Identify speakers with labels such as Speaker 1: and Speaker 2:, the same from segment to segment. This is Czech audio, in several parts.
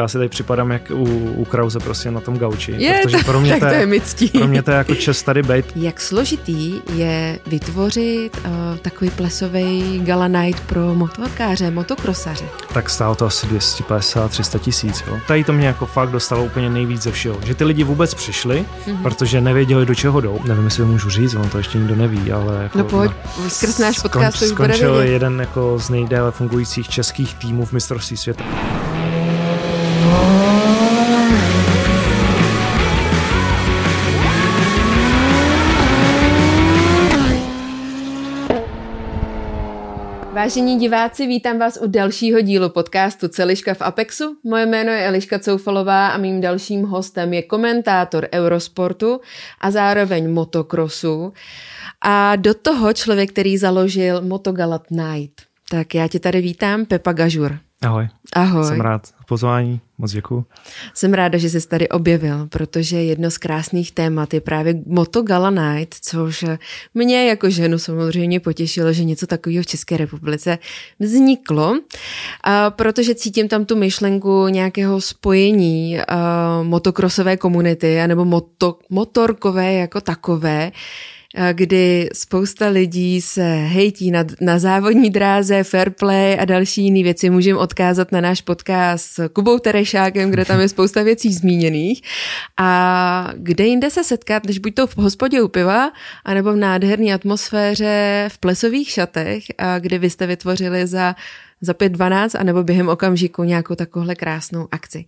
Speaker 1: Já si tady připadám jak u, u Krause prostě na tom gauči.
Speaker 2: Je, protože pro mě tak to je, to je
Speaker 1: Pro mě to je jako čest tady být.
Speaker 2: Jak složitý je vytvořit uh, takový plesový gala night pro motorkáře, motokrosaře?
Speaker 1: Tak stálo to asi 250-300 tisíc. Tady to mě jako fakt dostalo úplně nejvíc ze všeho. Že ty lidi vůbec přišli, mm-hmm. protože nevěděli, do čeho jdou. Nevím, jestli to můžu říct, on to ještě nikdo neví, ale jako,
Speaker 2: no pojď, skrz náš podcast skon,
Speaker 1: skončil jeden jako z nejdéle fungujících českých týmů v mistrovství světa.
Speaker 2: Vážení diváci, vítám vás u dalšího dílu podcastu Celiška v Apexu. Moje jméno je Eliška Coufalová a mým dalším hostem je komentátor Eurosportu a zároveň motokrosu a do toho člověk, který založil Motogalat Night. Tak já tě tady vítám, Pepa Gažur.
Speaker 1: Ahoj.
Speaker 2: Ahoj.
Speaker 1: Jsem rád pozvání, moc děkuji.
Speaker 2: Jsem ráda, že jsi tady objevil, protože jedno z krásných témat je právě Moto Gala Night, což mě jako ženu samozřejmě potěšilo, že něco takového v České republice vzniklo, a protože cítím tam tu myšlenku nějakého spojení motokrosové komunity anebo moto, motorkové jako takové, kdy spousta lidí se hejtí na, na závodní dráze, fair play a další jiné věci. Můžeme odkázat na náš podcast s Kubou Terešákem, kde tam je spousta věcí zmíněných. A kde jinde se setkat, než buď to v hospodě u piva, anebo v nádherné atmosféře v plesových šatech, kdy vy jste vytvořili za za 5.12 anebo během okamžiku nějakou takovouhle krásnou akci.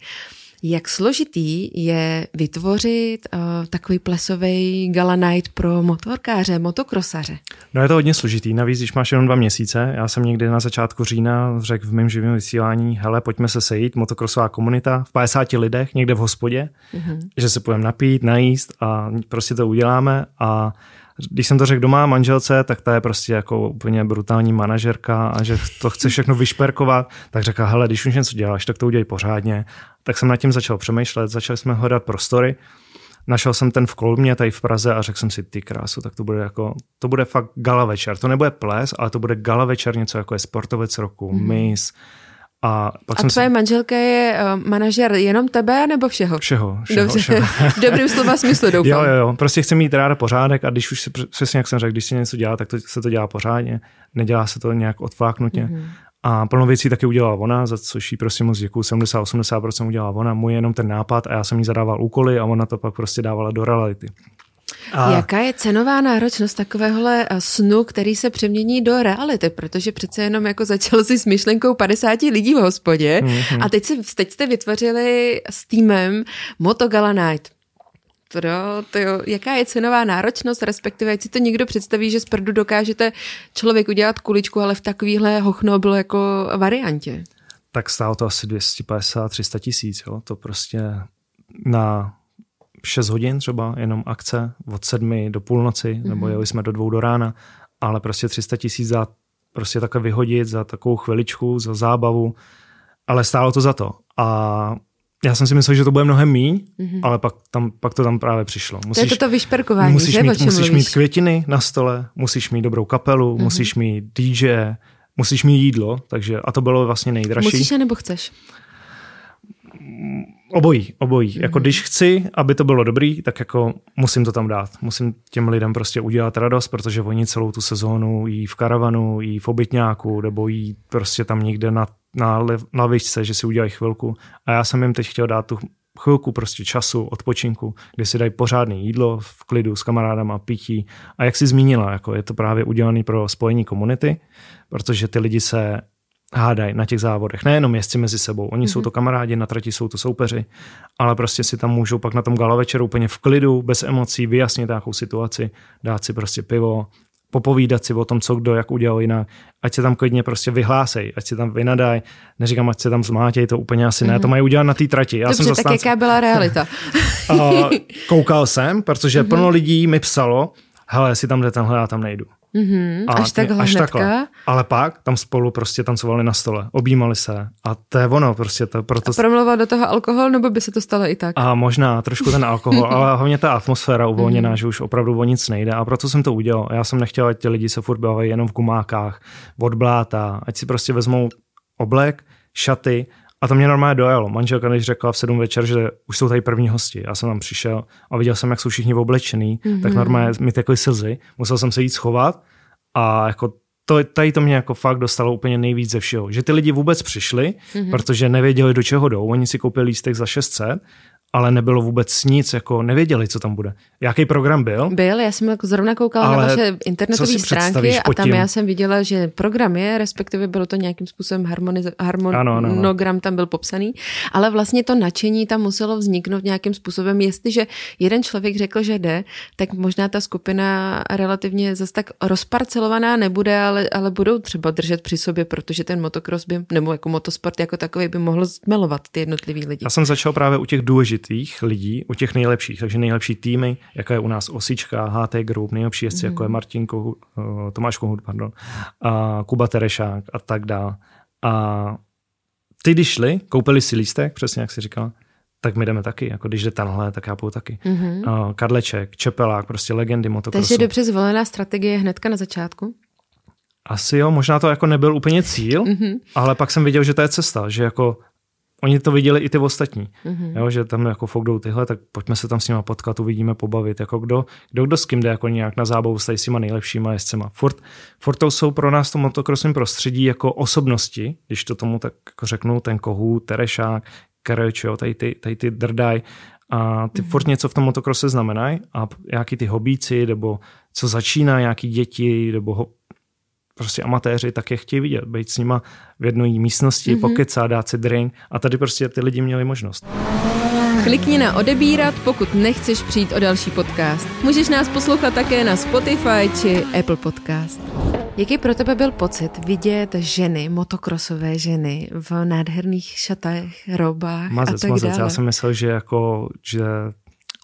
Speaker 2: Jak složitý je vytvořit uh, takový plesový gala night pro motorkáře, motokrosaře?
Speaker 1: No je to hodně složitý, navíc když máš jenom dva měsíce. Já jsem někdy na začátku října řekl v mém živém vysílání, hele, pojďme se sejít, motokrosová komunita v 50 lidech někde v hospodě, mm-hmm. že se půjdeme napít, najíst a prostě to uděláme a když jsem to řekl doma manželce, tak ta je prostě jako úplně brutální manažerka a že to chce všechno vyšperkovat, tak řekla, hele, když už něco děláš, tak to udělej pořádně. Tak jsem nad tím začal přemýšlet, začali jsme hledat prostory. Našel jsem ten v Kolmě, tady v Praze a řekl jsem si, ty krásu, tak to bude jako, to bude fakt gala večer. To nebude ples, ale to bude gala večer, něco jako je sportovec roku, mm. mis,
Speaker 2: a, pak a jsem tvoje si... manželka je uh, manažer jenom tebe nebo všeho?
Speaker 1: Všeho. všeho,
Speaker 2: Dobře.
Speaker 1: všeho.
Speaker 2: v dobrém slova smyslu doufám.
Speaker 1: Jo, jo, jo. Prostě chci mít ráda pořádek a když už si, přesně jak jsem řekl, když si něco dělá, tak to, se to dělá pořádně. Nedělá se to nějak odfláknutě. Mm-hmm. A plno věcí taky udělala ona, za což jí prostě moc děkuju. 70-80% udělala ona, můj jenom ten nápad a já jsem jí zadával úkoly a ona to pak prostě dávala do reality.
Speaker 2: A... Jaká je cenová náročnost takovéhle eh, snu, který se přemění do reality? Protože přece jenom jako začal si s myšlenkou 50 lidí v hospodě mm-hmm. a teď, si, teď jste vytvořili s týmem Motogala Night. Pro, to jo, jaká je cenová náročnost, respektive si to někdo představí, že z prdu dokážete člověk udělat kuličku, ale v takovýhle hochno bylo jako variantě?
Speaker 1: Tak stálo to asi 250-300 tisíc, jo. To prostě na 6 hodin třeba jenom akce od sedmi do půlnoci, mm-hmm. nebo jeli jsme do dvou do rána, ale prostě 300 tisíc za prostě takhle vyhodit za takovou chviličku, za zábavu, ale stálo to za to. A já jsem si myslel, že to bude mnohem míň, mm-hmm. ale pak, tam, pak to tam právě přišlo.
Speaker 2: Musíš, to je to vyšperkování,
Speaker 1: musíš
Speaker 2: že?
Speaker 1: Mít, musíš mít květiny na stole, musíš mít dobrou kapelu, mm-hmm. musíš mít DJ, musíš mít jídlo, takže a to bylo vlastně nejdražší.
Speaker 2: Musíš nebo chceš?
Speaker 1: Obojí, obojí. Jako když chci, aby to bylo dobrý, tak jako musím to tam dát. Musím těm lidem prostě udělat radost, protože oni celou tu sezónu jí v karavanu, jí v obytňáku, nebo jí prostě tam někde na, na lavičce, že si udělají chvilku. A já jsem jim teď chtěl dát tu chvilku prostě času, odpočinku, kdy si dají pořádné jídlo v klidu s kamarádama, pití. A jak si zmínila, jako je to právě udělané pro spojení komunity, protože ty lidi se hádají na těch závodech. Nejenom jezdci mezi sebou, oni mm-hmm. jsou to kamarádi, na trati jsou to soupeři, ale prostě si tam můžou pak na tom gala večeru úplně v klidu, bez emocí, vyjasnit nějakou situaci, dát si prostě pivo, popovídat si o tom, co kdo jak udělal jinak, ať se tam klidně prostě vyhlásej, ať se tam vynadaj, neříkám, ať se tam zmátěj, to úplně asi ne, mm-hmm. to mají udělat na té trati.
Speaker 2: Já Dobře, jsem zastánce... tak jaká byla realita?
Speaker 1: koukal jsem, protože mm-hmm. plno lidí mi psalo, hele, jestli tam jde tenhle, já tam nejdu.
Speaker 2: Mm-hmm, a až takhle až takhle.
Speaker 1: Ale pak tam spolu prostě tancovali na stole, objímali se a to je ono prostě. To, proto...
Speaker 2: A promlouval do toho alkohol, nebo by se to stalo i tak?
Speaker 1: A možná trošku ten alkohol, ale hlavně ta atmosféra uvolněná, mm-hmm. že už opravdu o nic nejde a proto jsem to udělal. Já jsem nechtěl, ať ti lidi se furt jenom v gumákách, od bláta, ať si prostě vezmou oblek, šaty A to mě normálně dojalo. Manželka než řekla v sedm večer, že už jsou tady první hosti. Já jsem tam přišel a viděl jsem, jak jsou všichni oblečený, mm-hmm. tak normálně mi tekly slzy. Musel jsem se jít schovat a jako to, tady to mě jako fakt dostalo úplně nejvíc ze všeho. Že ty lidi vůbec přišli, mm-hmm. protože nevěděli, do čeho jdou. Oni si koupili lístek za 600 ale nebylo vůbec nic, jako nevěděli, co tam bude. Jaký program byl?
Speaker 2: Byl, já jsem jako zrovna koukala ale na vaše internetové stránky a tam já jsem viděla, že program je, respektive bylo to nějakým způsobem harmoniz- harmonogram ano, tam byl popsaný, ale vlastně to nadšení tam muselo vzniknout nějakým způsobem. Jestliže jeden člověk řekl, že jde, tak možná ta skupina relativně zase tak rozparcelovaná nebude, ale, ale budou třeba držet při sobě, protože ten motocross by, nebo jako motosport jako takový by mohl zmelovat ty jednotlivý lidi.
Speaker 1: Já jsem začal právě u těch důležitých důležitých lidí, u těch nejlepších, takže nejlepší týmy, jako je u nás Osička, HT Group, nejlepší jezdci, mm-hmm. jako je mhm. Martin Kohut, uh, Tomáš Kohut, pardon, a Kuba Terešák a tak dále. A ty, když šli, koupili si lístek, přesně jak jsi říkal, tak my jdeme taky. Jako když jde tenhle, tak já půjdu taky. Mm-hmm. Uh, Kadleček, Čepelák, prostě legendy motocrossu.
Speaker 2: Takže dobře zvolená strategie hnedka na začátku?
Speaker 1: Asi jo, možná to jako nebyl úplně cíl, mm-hmm. ale pak jsem viděl, že to je cesta, že jako oni to viděli i ty ostatní, mm-hmm. jo, že tam jako fakt jdou tyhle, tak pojďme se tam s nima potkat, uvidíme, pobavit, jako kdo, kdo, kdo s kým jde jako nějak na zábavu s těma nejlepšíma jezdcema. Furt, furt to jsou pro nás to motokrosovém prostředí jako osobnosti, když to tomu tak jako řeknu, ten Kohu, Terešák, Kereč, jo, tady ty, tady ty Drdaj, a ty mm-hmm. furt něco v tom motokrose znamenají a nějaký ty hobíci, nebo co začíná, nějaký děti, nebo ho, prostě amatéři tak je chtějí vidět, být s nima v jedné místnosti, mm-hmm. pokecat, dát si drink a tady prostě ty lidi měli možnost.
Speaker 2: Klikni na odebírat, pokud nechceš přijít o další podcast. Můžeš nás poslouchat také na Spotify či Apple Podcast. Jaký pro tebe byl pocit vidět ženy, motokrosové ženy v nádherných šatech, robách mazec, a tak mazec. dále?
Speaker 1: Já jsem myslel, že jako, že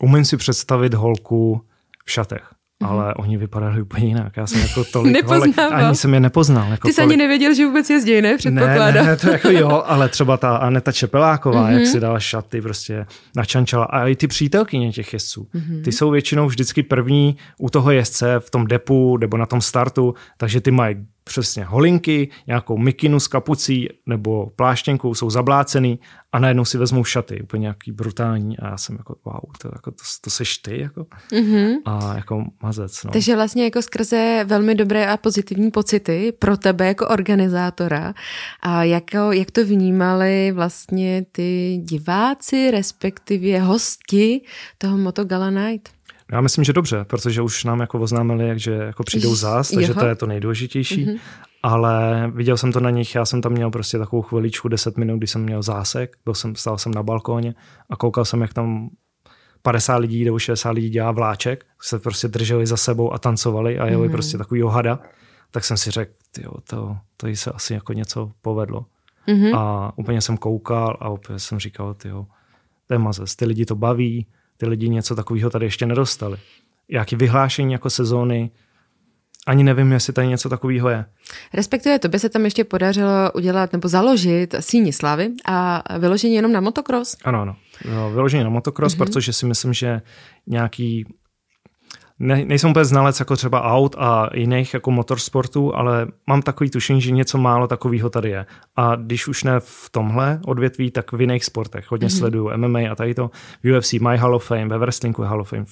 Speaker 1: umím si představit holku v šatech. Mm-hmm. ale oni vypadali úplně jinak. Já jsem jako tolik holek, ani jsem je nepoznal. Jako
Speaker 2: Ty jsi ani nevěděl, že vůbec jezdí, ne?
Speaker 1: Ne, ne, to jako jo, ale třeba ta Aneta Čepeláková, mm-hmm. jak si dala šaty prostě načančala. A i ty přítelkyně těch jezdců. Mm-hmm. Ty jsou většinou vždycky první u toho jezdce v tom depu nebo na tom startu, takže ty mají přesně holinky, nějakou mikinu s kapucí nebo pláštěnkou, jsou zablácený a najednou si vezmou šaty, úplně nějaký brutální a já jsem jako wow, to, jako, to, to seš ty jako mm-hmm. a jako mazec. No.
Speaker 2: Takže vlastně jako skrze velmi dobré a pozitivní pocity pro tebe jako organizátora a jako, jak to vnímali vlastně ty diváci, respektive hosti toho Moto Gala Night?
Speaker 1: Já myslím, že dobře, protože už nám jako oznámili, že jako přijdou zás, takže Joho. to je to nejdůležitější. Mm-hmm. Ale viděl jsem to na nich, já jsem tam měl prostě takovou chviličku, 10 minut, kdy jsem měl zásek, byl jsem, stál jsem na balkóně a koukal jsem, jak tam 50 lidí nebo 60 lidí dělá vláček, se prostě drželi za sebou a tancovali a jeli mm-hmm. prostě takový johada, tak jsem si řekl, tyjo, to, to jí se asi jako něco povedlo. Mm-hmm. A úplně jsem koukal a úplně jsem říkal, tyjo, to je mazec, ty lidi to baví, ty lidi něco takového tady ještě nedostali. Jaký vyhlášení jako sezóny, ani nevím, jestli tady něco takového je.
Speaker 2: Respektive to by se tam ještě podařilo udělat nebo založit síni slavy a vyložení jenom na motocross?
Speaker 1: Ano, ano. No, vyložení na motocross, mm-hmm. protože si myslím, že nějaký ne, nejsem úplně znalec jako třeba aut a jiných jako motorsportů, ale mám takový tušení, že něco málo takového tady je. A když už ne v tomhle odvětví, tak v jiných sportech. Hodně mm-hmm. sleduju MMA a tady to. V UFC mají Hall of Fame, ve wrestlingu Hall of Fame,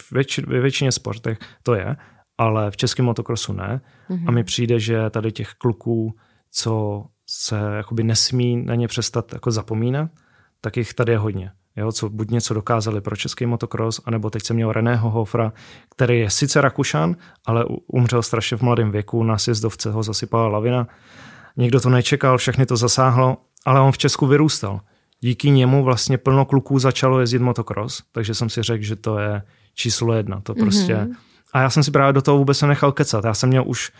Speaker 1: ve většině sportech to je, ale v českém motokrosu ne. Mm-hmm. A mi přijde, že tady těch kluků, co se jakoby nesmí na ně přestat jako zapomínat, tak jich tady je hodně jo, co buď něco dokázali pro český motocross, anebo teď jsem měl Reného Hofra, který je sice Rakušan, ale umřel strašně v mladém věku, na sjezdovce ho zasypala lavina. Nikdo to nečekal, všechny to zasáhlo, ale on v Česku vyrůstal. Díky němu vlastně plno kluků začalo jezdit motocross, takže jsem si řekl, že to je číslo jedna. To prostě... Mm-hmm. A já jsem si právě do toho vůbec nechal kecat. Já jsem měl už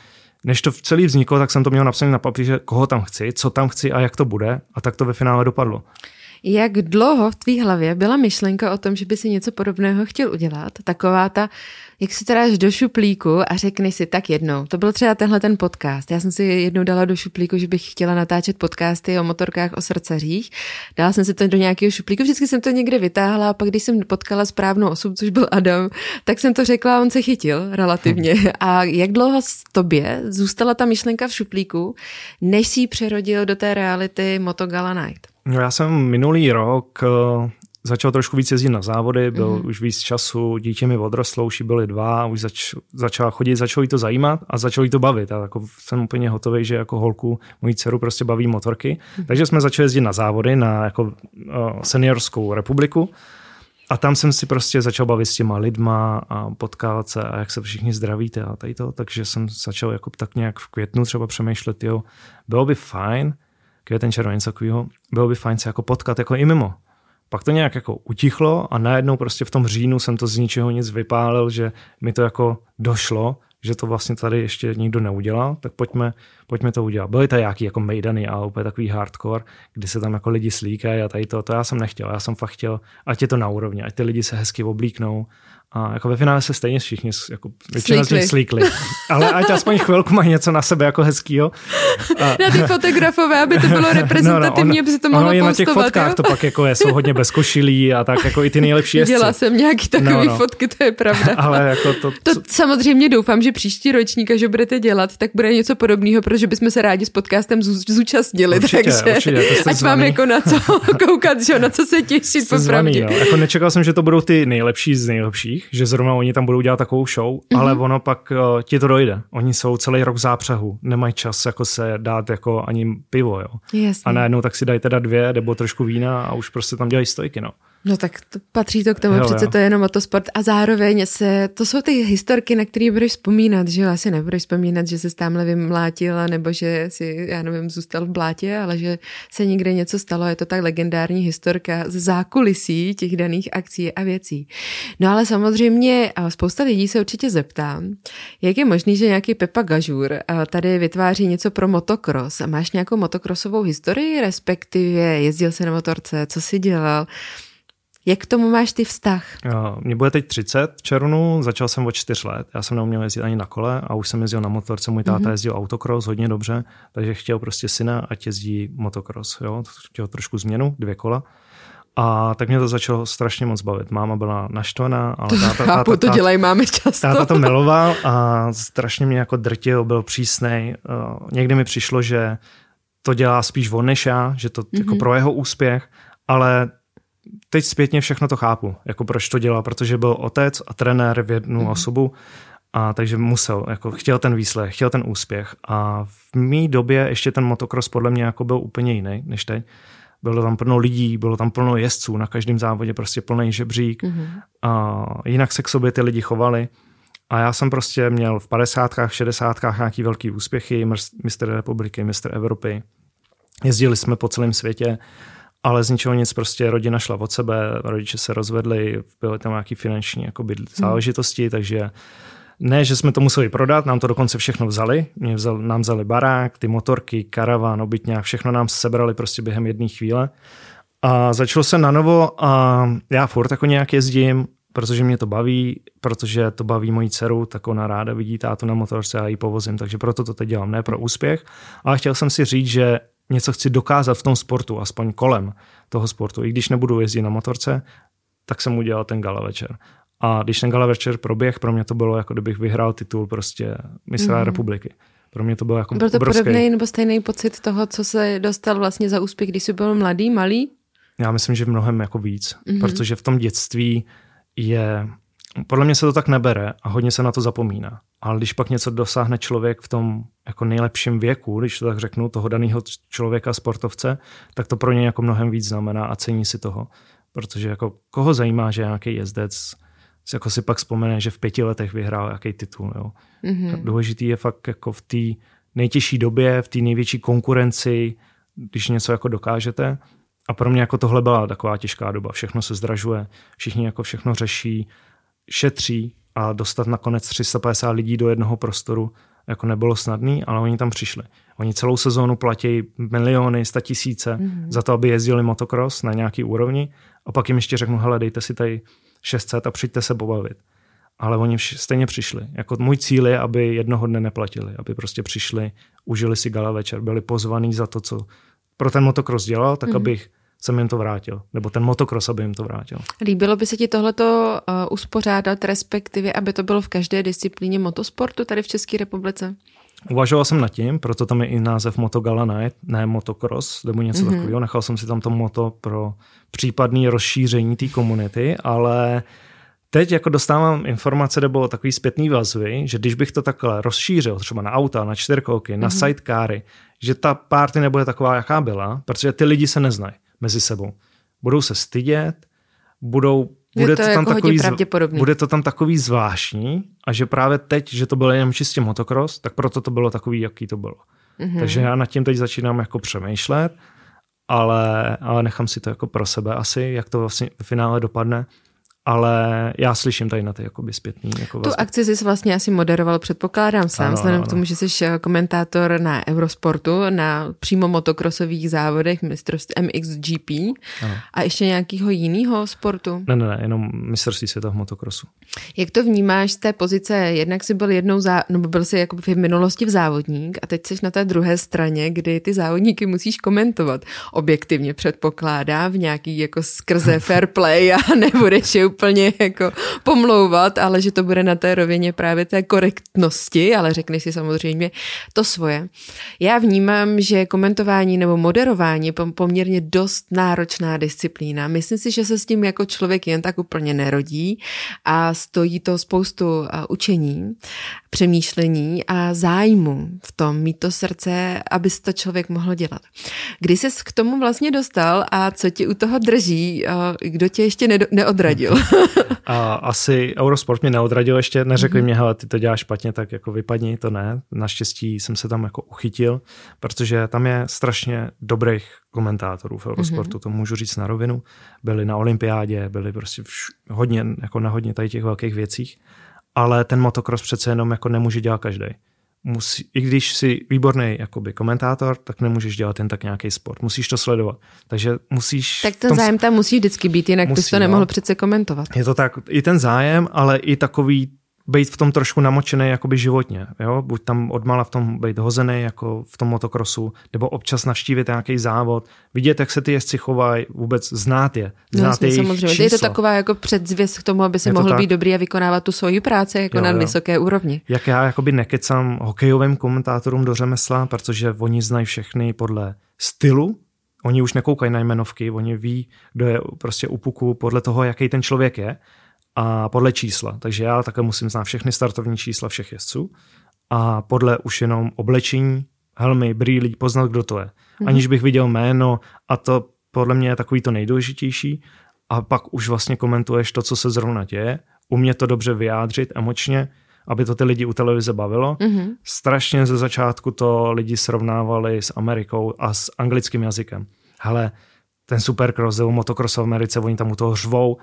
Speaker 1: než to celý vzniklo, tak jsem to měl napsané na papíře, koho tam chci, co tam chci a jak to bude. A tak to ve finále dopadlo.
Speaker 2: Jak dlouho v tvý hlavě byla myšlenka o tom, že by si něco podobného chtěl udělat? Taková ta, jak si to dáš do šuplíku a řekneš si tak jednou. To byl třeba tenhle ten podcast. Já jsem si jednou dala do šuplíku, že bych chtěla natáčet podcasty o motorkách, o srdcařích. Dala jsem si to do nějakého šuplíku, vždycky jsem to někde vytáhla a pak, když jsem potkala správnou osobu, což byl Adam, tak jsem to řekla a on se chytil relativně. A jak dlouho z tobě zůstala ta myšlenka v šuplíku, než si ji přerodil do té reality Motogala Night?
Speaker 1: No já jsem minulý rok uh, začal trošku víc jezdit na závody, byl mm-hmm. už víc času, dítě mi odrostlo, už byly dva, už zač, začala chodit, začalo jí to zajímat a začalo jí to bavit. A jako jsem úplně hotový, že jako holku, moji dceru prostě baví motorky. Mm-hmm. Takže jsme začali jezdit na závody, na jako uh, seniorskou republiku. A tam jsem si prostě začal bavit s těma lidma a potkávat se a jak se všichni zdravíte a tady to. Takže jsem začal jako tak nějak v květnu třeba přemýšlet, jo, bylo by fajn, květen červen, něco takového, bylo by fajn se jako potkat jako i mimo. Pak to nějak jako utichlo a najednou prostě v tom říjnu jsem to z ničeho nic vypálil, že mi to jako došlo, že to vlastně tady ještě nikdo neudělal, tak pojďme, pojďme to udělat. Byly to nějaký jako mejdany a úplně takový hardcore, kdy se tam jako lidi slíkají a tady to, to já jsem nechtěl, já jsem fakt chtěl, ať je to na úrovni, ať ty lidi se hezky oblíknou a jako ve finále se stejně všichni jako většina slíkli. z nich slíkli. Ale ať aspoň chvilku mají něco na sebe jako hezkýho.
Speaker 2: A... Na ty fotografové, aby to bylo reprezentativně, no, no, aby se to mohlo ono
Speaker 1: je na těch fotkách jo? to pak jako je, jsou hodně bez košilí a tak jako i ty nejlepší jezdci.
Speaker 2: Dělá jsem nějaký takový no, no. fotky, to je pravda.
Speaker 1: Ale jako to,
Speaker 2: to, to, samozřejmě doufám, že příští ročník, až budete dělat, tak bude něco podobného, protože bychom se rádi s podcastem zúčastnili.
Speaker 1: Určitě,
Speaker 2: takže
Speaker 1: určitě,
Speaker 2: ať
Speaker 1: zvaný.
Speaker 2: mám jako na co koukat, že na co se těšit.
Speaker 1: No. Jako nečekal jsem, že to budou ty nejlepší z nejlepších, že zrovna oni tam budou dělat takovou show, mm-hmm. ale ono pak uh, ti to dojde. Oni jsou celý rok v zápřehu, nemají čas jako se dát jako ani pivo, jo.
Speaker 2: Jasně.
Speaker 1: A najednou tak si dají teda dvě nebo trošku vína a už prostě tam dělají stojky, no.
Speaker 2: No tak to, patří to k tomu, jo, přece jo. to je jenom motosport a zároveň se, to jsou ty historky, na které budeš vzpomínat, že jo, asi nebudeš vzpomínat, že se tamhle vymlátil nebo že si, já nevím, zůstal v blátě, ale že se někde něco stalo, je to tak legendární historka z zákulisí těch daných akcí a věcí. No ale samozřejmě spousta lidí se určitě zeptá, jak je možný, že nějaký Pepa Gažur tady vytváří něco pro motocross. A máš nějakou motokrosovou historii, respektive jezdil se na motorce, co si dělal, jak k tomu máš ty vztah?
Speaker 1: Mně bude teď 30 v červnu, začal jsem od 4 let. Já jsem neuměl jezdit ani na kole a už jsem jezdil na motorce. Můj táta mm-hmm. jezdil autokros hodně dobře, takže chtěl prostě syna, ať jezdí motokros. Jo? Chtěl trošku změnu, dvě kola. A tak mě to začalo strašně moc bavit. Máma byla naštvaná, ale táta,
Speaker 2: táta, táta, to dělají máme často.
Speaker 1: Táta to miloval a strašně mě jako drtil, byl přísnej. Někdy mi přišlo, že to dělá spíš on než já, že to mm-hmm. jako pro jeho úspěch, ale teď zpětně všechno to chápu, jako proč to dělá, protože byl otec a trenér v jednu mm-hmm. osobu, a takže musel, jako chtěl ten výslech, chtěl ten úspěch. A v mý době ještě ten motocross podle mě jako byl úplně jiný než teď. Bylo tam plno lidí, bylo tam plno jezdců, na každém závodě prostě plný žebřík. Mm-hmm. A jinak se k sobě ty lidi chovali. A já jsem prostě měl v 50. 60. nějaký velký úspěchy, mistr republiky, mistr Evropy. Jezdili jsme po celém světě ale z ničeho nic prostě rodina šla od sebe, rodiče se rozvedli, byly tam nějaké finanční jakoby, hmm. záležitosti, takže ne, že jsme to museli prodat, nám to dokonce všechno vzali. Mě vzal, nám vzali barák, ty motorky, karavan, obytňák, všechno nám sebrali prostě během jedné chvíle. A začalo se na novo a já furt jako nějak jezdím, protože mě to baví, protože to baví moji dceru, tak ona ráda vidí tátu na motorce a ji povozím, takže proto to teď dělám, ne pro úspěch. Ale chtěl jsem si říct, že něco chci dokázat v tom sportu, aspoň kolem toho sportu. I když nebudu jezdit na motorce, tak jsem udělal ten gala večer. A když ten gala večer proběh, pro mě to bylo jako kdybych vyhrál titul prostě mistra mm. republiky. Pro mě to bylo jako
Speaker 2: Byl to
Speaker 1: obrovský...
Speaker 2: podobný nebo stejný pocit toho, co se dostal vlastně za úspěch, když jsi byl mladý, malý?
Speaker 1: Já myslím, že mnohem jako víc, mm-hmm. protože v tom dětství je podle mě se to tak nebere a hodně se na to zapomíná. Ale když pak něco dosáhne člověk v tom jako nejlepším věku, když to tak řeknu, toho daného člověka, sportovce, tak to pro ně jako mnohem víc znamená a cení si toho. Protože jako koho zajímá, že nějaký jezdec jako si pak vzpomene, že v pěti letech vyhrál nějaký titul. Jo. Mm-hmm. Důležitý je fakt jako v té nejtěžší době, v té největší konkurenci, když něco jako dokážete. A pro mě jako tohle byla taková těžká doba. Všechno se zdražuje, všichni jako všechno řeší, šetří a dostat nakonec 350 lidí do jednoho prostoru jako nebylo snadný, ale oni tam přišli. Oni celou sezónu platí miliony, sta tisíce mm-hmm. za to, aby jezdili motocross na nějaký úrovni a pak jim ještě řeknu, hele, dejte si tady 600 a přijďte se pobavit. Ale oni vš- stejně přišli. Jako můj cíl je, aby jednoho dne neplatili, aby prostě přišli, užili si gala večer, byli pozvaní za to, co pro ten motocross dělal, tak mm-hmm. abych jsem jim to vrátil, nebo ten motocross, aby jim to vrátil.
Speaker 2: Líbilo by se ti tohleto uh, uspořádat, respektive, aby to bylo v každé disciplíně motosportu tady v České republice?
Speaker 1: Uvažoval jsem nad tím, proto tam je i název Motogala Night, ne motocross nebo něco mm-hmm. takového. Nechal jsem si tam to moto pro případný rozšíření té komunity, ale teď jako dostávám informace nebo takový zpětný vazvy, že když bych to takhle rozšířil třeba na auta, na čtyřkolky, na mm-hmm. sidecary, že ta party nebude taková, jaká byla, protože ty lidi se neznají mezi sebou. Budou se stydět, budou bude to, to tam jako takový, bude to tam takový zvláštní a že právě teď, že to bylo jenom čistě motocross, tak proto to bylo takový, jaký to bylo. Mm-hmm. Takže já nad tím teď začínám jako přemýšlet, ale, ale nechám si to jako pro sebe asi, jak to vlastně v finále dopadne ale já slyším tady na ty jakoby zpětný. Jako
Speaker 2: tu akci jsi vlastně asi moderoval, předpokládám sám, vzhledem k tomu, že jsi eh, komentátor na Eurosportu, na přímo motokrosových závodech mistrovství MXGP ano. a ještě nějakého jiného sportu?
Speaker 1: Ne, ne, ne, jenom mistrovství světa v motokrosu.
Speaker 2: Jak to vnímáš z té pozice, jednak jsi byl jednou, zá, nebo byl jsi jako v minulosti v závodník a teď jsi na té druhé straně, kdy ty závodníky musíš komentovat. Objektivně předpokládá v nějaký jako skrze fair play a nebudeš je úplně jako pomlouvat, ale že to bude na té rovině právě té korektnosti, ale řekni si samozřejmě to svoje. Já vnímám, že komentování nebo moderování je poměrně dost náročná disciplína. Myslím si, že se s tím jako člověk jen tak úplně nerodí a stojí to spoustu učení, přemýšlení a zájmu v tom mít to srdce, aby to člověk mohl dělat. Kdy jsi k tomu vlastně dostal a co ti u toho drží, kdo tě ještě neodradil?
Speaker 1: A asi Eurosport mě neodradil ještě, neřekli mm-hmm. mě, hele, ty to děláš špatně, tak jako vypadni, to ne. Naštěstí jsem se tam jako uchytil, protože tam je strašně dobrých komentátorů v Eurosportu, mm-hmm. to můžu říct na rovinu. Byli na olympiádě, byli prostě vš- hodně, jako na hodně tady těch velkých věcích, ale ten motocross přece jenom jako nemůže dělat každý musí, i když jsi výborný jakoby komentátor, tak nemůžeš dělat jen tak nějaký sport. Musíš to sledovat. Takže musíš...
Speaker 2: Tak ten tom, zájem tam musí vždycky být, jinak musí, bys to nemohl no. přece komentovat.
Speaker 1: Je to tak, i ten zájem, ale i takový být v tom trošku namočený jakoby životně, jo? buď tam odmala v tom být hozený jako v tom motokrosu, nebo občas navštívit nějaký závod, vidět, jak se ty jezdci chovají, vůbec znát je, no, znát no, jejich samozřejmě. Číslo.
Speaker 2: Je to taková jako předzvěst k tomu, aby si mohl tak. být dobrý a vykonávat tu svoji práci jako jo, na jo. vysoké úrovni.
Speaker 1: Jak já jakoby nekecám hokejovým komentátorům do řemesla, protože oni znají všechny podle stylu, Oni už nekoukají na jmenovky, oni ví, kdo je prostě u puku podle toho, jaký ten člověk je a podle čísla. Takže já také musím znát všechny startovní čísla všech jezdců a podle už jenom oblečení, helmy, brýlí, poznat, kdo to je. Mm-hmm. Aniž bych viděl jméno a to podle mě je takový to nejdůležitější a pak už vlastně komentuješ to, co se zrovna děje, umě to dobře vyjádřit emočně, aby to ty lidi u televize bavilo. Mm-hmm. Strašně ze začátku to lidi srovnávali s Amerikou a s anglickým jazykem. Hele, ten supercross nebo motocross v Americe, oni tam u toho řvou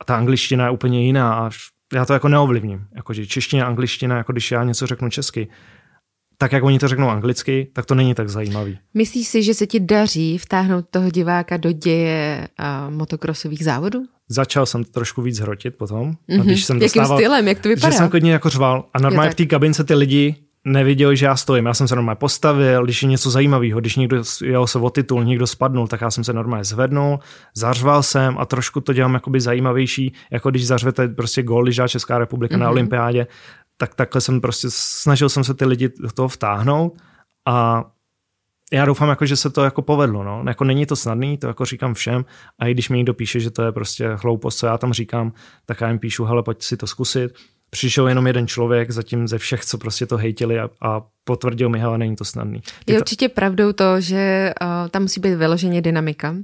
Speaker 1: a ta angličtina je úplně jiná a já to jako neovlivním. Jakože čeština, angličtina, jako když já něco řeknu česky, tak jak oni to řeknou anglicky, tak to není tak zajímavý.
Speaker 2: Myslíš si, že se ti daří vtáhnout toho diváka do děje uh, motokrosových závodů?
Speaker 1: Začal jsem to trošku víc hrotit potom.
Speaker 2: Mm-hmm. Když jsem Jakým dostával, stylem, jak to vypadá?
Speaker 1: Že jsem klidně jako řval a normálně v té kabince ty lidi neviděli, že já stojím. Já jsem se normálně postavil, když je něco zajímavého, když někdo jel se o titul, někdo spadnul, tak já jsem se normálně zvednul, zařval jsem a trošku to dělám jakoby zajímavější, jako když zařvete prostě gol, když Česká republika mm-hmm. na mhm. olympiádě, tak takhle jsem prostě snažil jsem se ty lidi do toho vtáhnout a já doufám, jako, že se to jako povedlo. No. Jako není to snadný, to jako říkám všem. A i když mi někdo píše, že to je prostě hloupost, co já tam říkám, tak já jim píšu, hele, pojď si to zkusit přišel jenom jeden člověk zatím ze všech, co prostě to hejtili a, a potvrdil mi, hele, není to snadný.
Speaker 2: Je to... určitě pravdou to, že uh, tam musí být vyloženě dynamika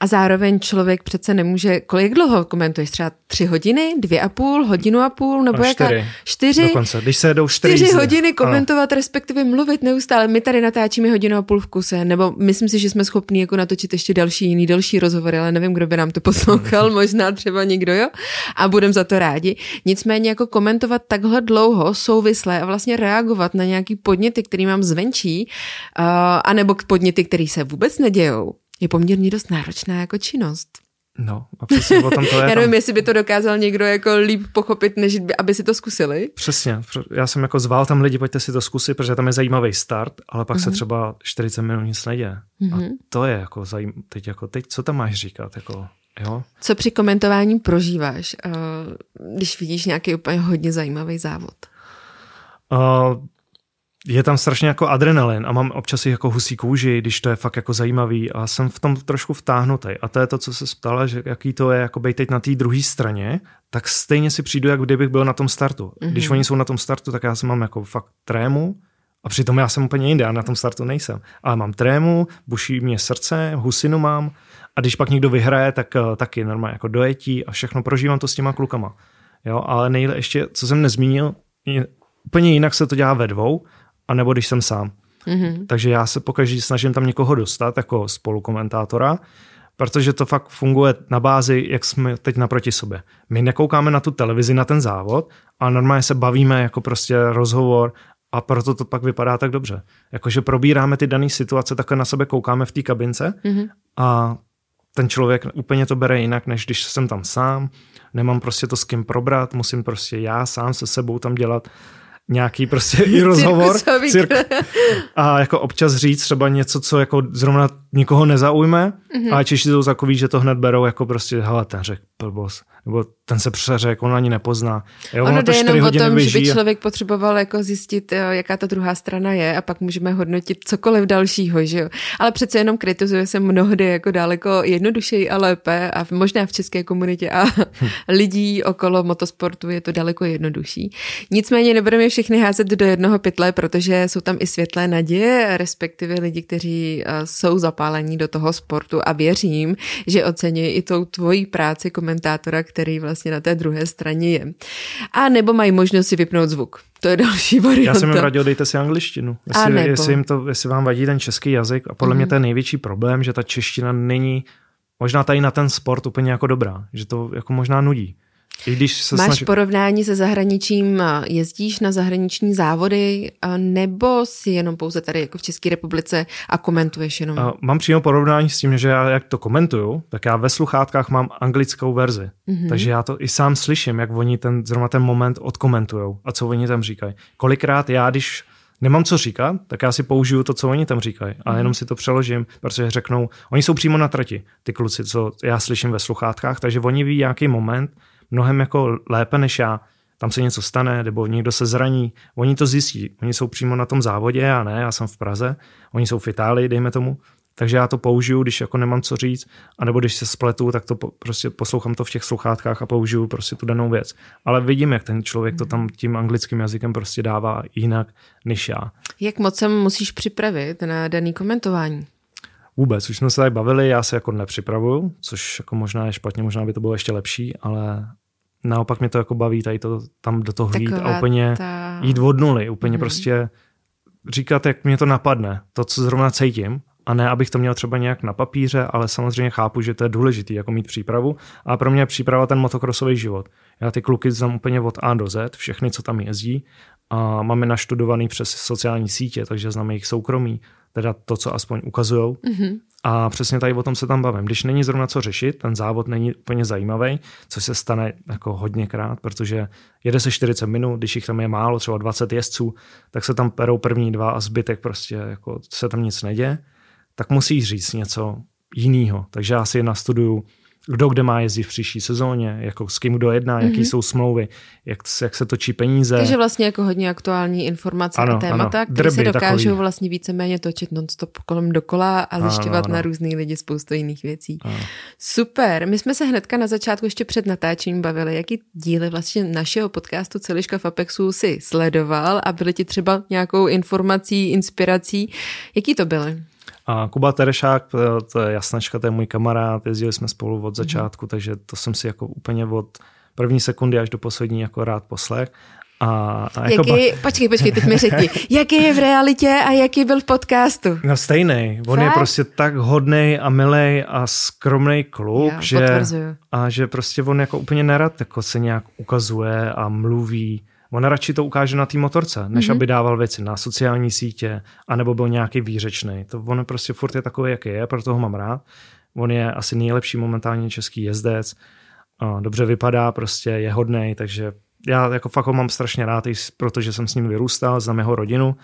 Speaker 2: a zároveň člověk přece nemůže, kolik dlouho komentuješ, třeba tři hodiny, dvě a půl, hodinu a půl, nebo
Speaker 1: a čtyři.
Speaker 2: jaká? Čtyři.
Speaker 1: Dokonce, když se jedou čtyři,
Speaker 2: čtyři hodiny komentovat, ano. respektive mluvit neustále. My tady natáčíme hodinu a půl v kuse, nebo myslím si, že jsme schopni jako natočit ještě další jiný, další rozhovory, ale nevím, kdo by nám to poslouchal, možná třeba někdo, jo? A budem za to rádi. Nicméně jako komentovat takhle dlouho, souvisle a vlastně reagovat na nějaký podnět podněty, který mám zvenčí, uh, anebo k podněty, které se vůbec nedějou, je poměrně dost náročná jako činnost.
Speaker 1: No, a přesně o tom to je.
Speaker 2: Já nevím, tam... jestli by to dokázal někdo jako líp pochopit, než by, aby si to zkusili.
Speaker 1: Přesně. Já jsem jako zval tam lidi, pojďte si to zkusit, protože tam je zajímavý start, ale pak mm-hmm. se mhm. třeba 40 minut nic neděje. Mm-hmm. A mhm. to je jako zajím... teď jako teď, co tam máš říkat? Jako, jo?
Speaker 2: Co při komentování prožíváš, když vidíš nějaký úplně hodně zajímavý závod?
Speaker 1: Uh, je tam strašně jako adrenalin a mám občas i jako husí kůži, když to je fakt jako zajímavý a jsem v tom trošku vtáhnutý. A to je to, co se ptala, že jaký to je jako teď na té druhé straně, tak stejně si přijdu, jak kdybych byl na tom startu. Mm-hmm. Když oni jsou na tom startu, tak já jsem mám jako fakt trému, a přitom já jsem úplně jinde, já na tom startu nejsem. Ale mám trému, buší mě srdce, husinu mám a když pak někdo vyhraje, tak uh, taky normálně jako dojetí a všechno prožívám to s těma klukama. Jo, ale nejle ještě, co jsem nezmínil, je, úplně jinak se to dělá ve dvou, anebo když jsem sám. Mm-hmm. Takže já se pokaždé snažím tam někoho dostat jako spolukomentátora, protože to fakt funguje na bázi, jak jsme teď naproti sobě. My nekoukáme na tu televizi, na ten závod, ale normálně se bavíme jako prostě rozhovor a proto to pak vypadá tak dobře. Jakože probíráme ty dané situace, takhle na sebe koukáme v té kabince mm-hmm. a ten člověk úplně to bere jinak, než když jsem tam sám, nemám prostě to s kým probrat, musím prostě já sám se sebou tam dělat nějaký prostě i rozhovor. Cirk. A jako občas říct třeba něco, co jako zrovna nikoho nezaujme, mm-hmm. ale Češi jsou takový, že to hned berou jako prostě, hele, ten řek blbost nebo ten se přeřek, on ani nepozná.
Speaker 2: Jo, ono, ono to jde jenom o tom, že by člověk potřeboval jako zjistit, jaká ta druhá strana je a pak můžeme hodnotit cokoliv dalšího, že jo. Ale přece jenom kritizuje se mnohdy jako daleko jednodušeji a lépe a možná v české komunitě a hm. lidí okolo motosportu je to daleko jednodušší. Nicméně nebudeme všechny házet do jednoho pytle, protože jsou tam i světlé naděje, respektive lidi, kteří eh, jsou zapálení do toho sportu a věřím, že oceňují i tou tvojí práci komentátora, který vlastně na té druhé straně je. A nebo mají možnost si vypnout zvuk. To je další varianta.
Speaker 1: Já jsem jim radil, dejte si angličtinu. Jestli, a nebo. jestli, jim to, jestli vám vadí ten český jazyk. A podle mm-hmm. mě to je největší problém, že ta čeština není možná tady na ten sport úplně jako dobrá. Že to jako možná nudí.
Speaker 2: I když se Máš snaží... porovnání se zahraničím, jezdíš na zahraniční závody, nebo si jenom pouze tady jako v České republice a komentuješ jenom? A
Speaker 1: mám přímo porovnání s tím, že já jak to komentuju, tak já ve sluchátkách mám anglickou verzi. Mm-hmm. Takže já to i sám slyším, jak oni ten, zrovna ten moment odkomentujou a co oni tam říkají. Kolikrát já, když nemám co říkat, tak já si použiju to, co oni tam říkají a jenom si to přeložím, protože řeknou, oni jsou přímo na trati, ty kluci, co já slyším ve sluchátkách, takže oni ví nějaký moment, mnohem jako lépe než já. Tam se něco stane, nebo někdo se zraní, oni to zjistí. Oni jsou přímo na tom závodě, a ne, já jsem v Praze, oni jsou v Itálii, dejme tomu, takže já to použiju, když jako nemám co říct, anebo když se spletu, tak to po, prostě poslouchám to v těch sluchátkách a použiju prostě tu danou věc. Ale vidím, jak ten člověk to tam tím anglickým jazykem prostě dává jinak než já.
Speaker 2: Jak moc se musíš připravit na daný komentování?
Speaker 1: Vůbec, už jsme se tady bavili, já se jako nepřipravuju, což jako možná je špatně, možná by to bylo ještě lepší, ale naopak mě to jako baví tady to tam do toho jít a úplně ta... jít od nuly, úplně mm. prostě říkat, jak mě to napadne, to, co zrovna cítím, a ne, abych to měl třeba nějak na papíře, ale samozřejmě chápu, že to je důležité, jako mít přípravu. A pro mě je příprava ten motokrosový život. Já ty kluky znám úplně od A do Z, všechny, co tam jezdí. A máme naštudovaný přes sociální sítě, takže znám jejich soukromí, teda to, co aspoň ukazují. Mm-hmm. A přesně tady o tom se tam bavím. Když není zrovna co řešit, ten závod není úplně zajímavý, což se stane jako hodněkrát, protože jede se 40 minut, když jich tam je málo, třeba 20 jezdců, tak se tam perou první dva a zbytek prostě jako se tam nic neděje, tak musí říct něco jiného. Takže já si nastuduju kdo kde má jezdit v příští sezóně, jako s kým kdo jedná, mm-hmm. jaký jsou smlouvy, jak, jak se točí peníze.
Speaker 2: Takže vlastně jako hodně aktuální informace ano, a témata, které se dokážou takový. vlastně víceméně točit nonstop kolem dokola a zjišťovat na různý lidi spoustu jiných věcí. Ano. Super, my jsme se hnedka na začátku ještě před natáčením bavili, jaký díly vlastně našeho podcastu Celiška v Apexu si sledoval a byly ti třeba nějakou informací, inspirací. Jaký to byly?
Speaker 1: A Kuba Terešák, to je jasnačka, to je můj kamarád, jezdili jsme spolu od začátku, mm. takže to jsem si jako úplně od první sekundy až do poslední jako rád poslech. A, a
Speaker 2: jako jaký, ba... Počkej, počkej, teď mi řekni, jaký je v realitě a jaký byl v podcastu?
Speaker 1: No stejný. On Fakt? je prostě tak hodný a milý a skromný kluk, Já, že, a že prostě on jako úplně nerad jako se nějak ukazuje a mluví On radši to ukáže na té motorce, než mm-hmm. aby dával věci na sociální sítě, anebo byl nějaký výřečný. To on prostě furt je takový, jaký je, proto ho mám rád. On je asi nejlepší momentálně český jezdec, dobře vypadá, prostě je hodný, takže já jako fakt ho mám strašně rád, protože jsem s ním vyrůstal, znám jeho rodinu,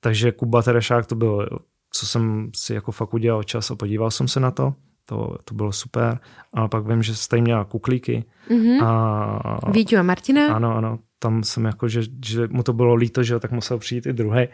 Speaker 1: takže Kuba Terešák to byl, co jsem si jako fakt udělal čas a podíval jsem se na to to, to bylo super. A pak vím, že jste měla kuklíky.
Speaker 2: Mm-hmm. A, Víťu a Martina.
Speaker 1: Ano, ano. Tam jsem jako, že, že mu to bylo líto, že jo, tak musel přijít i druhý.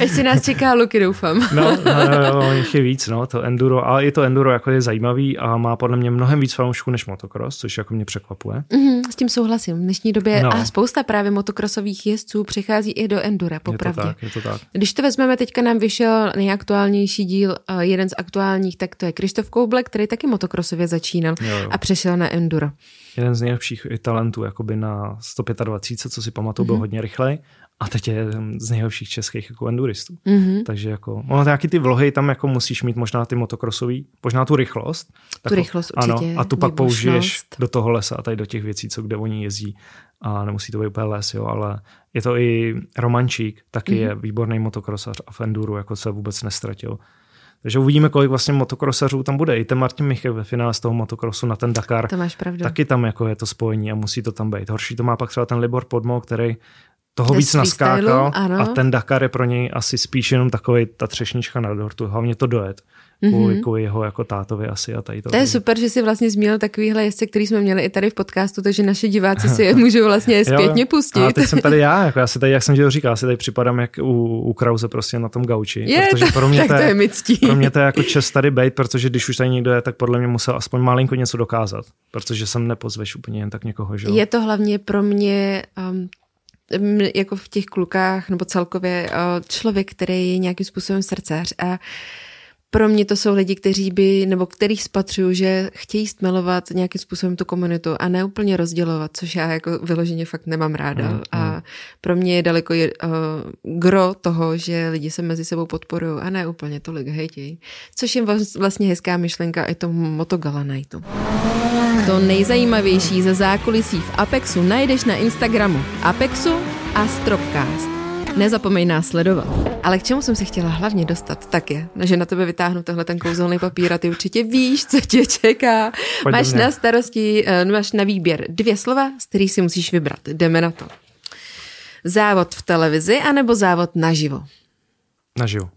Speaker 2: Ještě nás čeká Luky, doufám.
Speaker 1: no, no, no, je víc, no, to enduro, ale je to enduro jako je zajímavý a má podle mě mnohem víc fanoušků než motocross, což jako mě překvapuje.
Speaker 2: Mm, s tím souhlasím. V dnešní době no. a spousta právě motokrosových jezdců přichází i do endura, popravdě.
Speaker 1: Je to tak, je to tak.
Speaker 2: Když to vezmeme, teďka nám vyšel nejaktuálnější díl, eh, jeden z aktuálních, tak to je Krištof Kouble, který taky motokrosově začínal jo, jo. a přešel na enduro
Speaker 1: jeden z nejlepších talentů jakoby na 125, co si pamatuju, mm-hmm. byl mhm. hodně rychlej a teď je z nejlepších českých jako enduristů. Mm-hmm. Takže jako, ono nějaký ty vlohy tam jako musíš mít možná ty motokrosový, možná tu rychlost.
Speaker 2: Tu tak, rychlost určitě.
Speaker 1: Ano, a tu pak použiješ do toho lesa a tady do těch věcí, co kde oni jezdí. A nemusí to být úplně les, jo, ale je to i Romančík, taky mm-hmm. je výborný motokrosař a v enduru jako se vůbec nestratil. Takže uvidíme, kolik vlastně motokrosařů tam bude. I ten Martin Miche ve finále z toho motokrosu na ten Dakar.
Speaker 2: To máš pravdu.
Speaker 1: Taky tam jako je to spojení a musí to tam být. Horší to má pak třeba ten Libor Podmo, který toho víc naskákal ano. a ten Dakar je pro něj asi spíš jenom takový ta třešnička na dortu, hlavně to dojet kvůli, mm-hmm. kvůli jeho jako tátovi asi a tady to.
Speaker 2: To je super, že jsi vlastně zmínil takovýhle jezdce, který jsme měli i tady v podcastu, takže naše diváci si je můžou vlastně zpětně pustit.
Speaker 1: A teď jsem tady já, jako já si tady, jak jsem ti říkal, si tady připadám jak u, u Krause prostě na tom gauči. Je, protože pro mě
Speaker 2: tak to je, je
Speaker 1: pro mě to je jako čest tady být, protože když už tady někdo je, tak podle mě musel aspoň malinko něco dokázat, protože jsem nepozveš úplně jen tak někoho. Že?
Speaker 2: Je to hlavně pro mě um, jako v těch klukách nebo celkově člověk, který je nějakým způsobem srdcař a pro mě to jsou lidi, kteří by, nebo kterých spatřuju, že chtějí stmelovat nějakým způsobem tu komunitu a ne úplně rozdělovat, což já jako vyloženě fakt nemám ráda. Mm, a mm. pro mě je daleko je, uh, gro toho, že lidi se mezi sebou podporují a ne úplně tolik hejtějí. Což je vlastně hezká myšlenka i tomu motogalanajtu. To nejzajímavější ze zákulisí v Apexu najdeš na Instagramu Apexu a Stropcast. Nezapomeň nás sledovat. Ale k čemu jsem se chtěla hlavně dostat, tak je, že na tebe vytáhnu tenhle ten kouzelný papír a ty určitě víš, co tě čeká. Pojď máš na starosti, eh, máš na výběr dvě slova, z kterých si musíš vybrat. Jdeme na to. Závod v televizi anebo závod naživo?
Speaker 1: Naživo.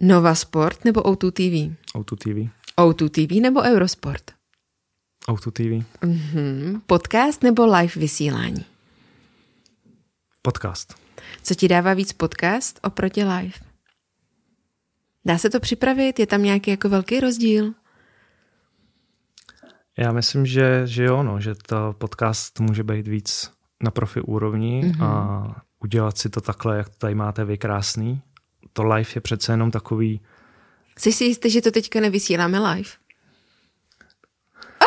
Speaker 2: Nova Sport nebo O2 TV?
Speaker 1: O2 TV.
Speaker 2: O2 TV nebo Eurosport?
Speaker 1: O2 TV.
Speaker 2: Mm-hmm. Podcast nebo live vysílání?
Speaker 1: Podcast.
Speaker 2: Co ti dává víc podcast oproti live? Dá se to připravit? Je tam nějaký jako velký rozdíl?
Speaker 1: Já myslím, že, že jo, no, že to podcast může být víc na profi úrovni mm-hmm. a udělat si to takhle, jak to tady máte vy krásný. To live je přece jenom takový...
Speaker 2: Jsi si jistý, že to teďka nevysíláme live?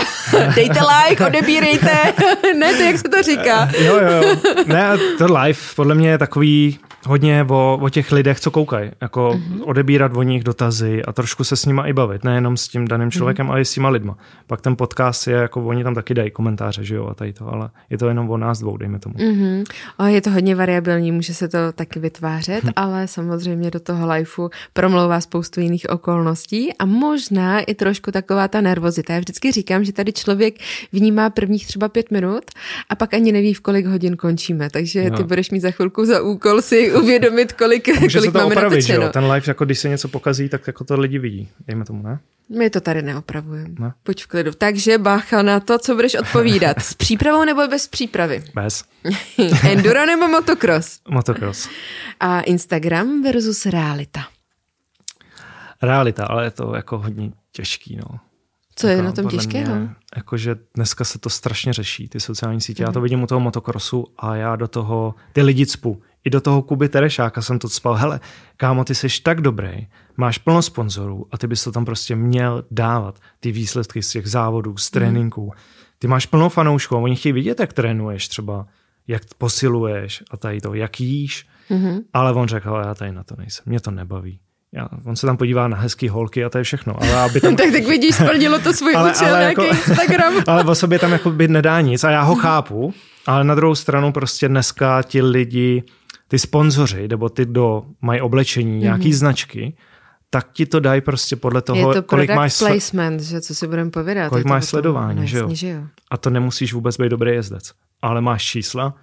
Speaker 2: Dejte like, odebírejte. ne, to jak se to říká.
Speaker 1: jo, jo. Ne, to live podle mě je takový hodně o, o těch lidech, co koukají. Jako mm-hmm. odebírat o nich dotazy a trošku se s nima i bavit. Nejenom s tím daným člověkem, mm-hmm. ale i s těma lidma. Pak ten podcast je, jako oni tam taky dají komentáře, že jo, a tady to, ale je to jenom o nás dvou, dejme tomu.
Speaker 2: Mm-hmm. O, je to hodně variabilní, může se to taky vytvářet, hm. ale samozřejmě do toho liveu promlouvá spoustu jiných okolností a možná i trošku taková ta nervozita. Já vždycky říkám, že tady člověk vnímá prvních třeba pět minut a pak ani neví, v kolik hodin končíme, takže no. ty budeš mít za chvilku za úkol si uvědomit, kolik,
Speaker 1: může
Speaker 2: kolik
Speaker 1: se to
Speaker 2: máme
Speaker 1: opravit, že jo? Ten live, jako když se něco pokazí, tak jako to lidi vidí. Dejme tomu, ne?
Speaker 2: My to tady neopravujeme. Ne? Pojď v klidu. Takže bacha na to, co budeš odpovídat. S přípravou nebo bez přípravy?
Speaker 1: Bez.
Speaker 2: Enduro nebo motocross?
Speaker 1: Motocross.
Speaker 2: A Instagram versus realita?
Speaker 1: Realita, ale je to jako hodně těžký, no.
Speaker 2: Co je jako, na tom těžkého? Mě,
Speaker 1: jakože dneska se to strašně řeší, ty sociální sítě. Mm. Já to mhm. vidím u toho motokrosu a já do toho ty lidi cpu i do toho Kuby Terešáka jsem to spal. Hele, kámo, ty jsi tak dobrý, máš plno sponzorů a ty bys to tam prostě měl dávat. Ty výsledky z těch závodů, z mhm. tréninků. Ty máš plno fanoušků oni chtějí vidět, jak trénuješ třeba, jak posiluješ a tady to, jak jíš. Mm-hmm. Ale on řekl, já tady na to nejsem, mě to nebaví. Já, on se tam podívá na hezký holky a to je všechno. Ale aby tam...
Speaker 2: tak, tak vidíš, splnilo to svůj ale, účel, ale jako, Instagram.
Speaker 1: ale o sobě tam jako by nedá nic a já ho chápu, ale na druhou stranu prostě dneska ti lidi ty sponzoři, nebo ty, kdo mají oblečení, mm-hmm. nějaký značky, tak ti to dají prostě podle toho,
Speaker 2: je to kolik máš sle- placement, že co si budeme povědat.
Speaker 1: Kolik máš sledování, že jo? že jo? A to nemusíš vůbec být dobrý jezdec. Ale máš čísla,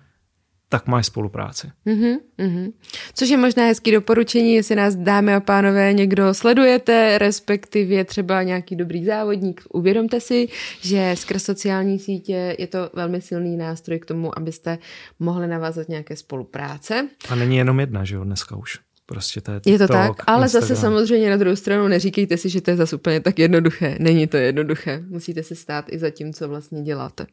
Speaker 1: tak máš spolupráci.
Speaker 2: Mm-hmm, mm-hmm. Což je možná hezký doporučení, jestli nás dámy a pánové někdo sledujete, respektive třeba nějaký dobrý závodník. Uvědomte si, že skrz sociální sítě je to velmi silný nástroj k tomu, abyste mohli navázat nějaké spolupráce.
Speaker 1: A není jenom jedna, že jo, dneska už. Prostě to je,
Speaker 2: je to tak, ale Instagram. zase samozřejmě na druhou stranu neříkejte si, že to je zase úplně tak jednoduché. Není to jednoduché. Musíte se stát i za tím, co vlastně děláte.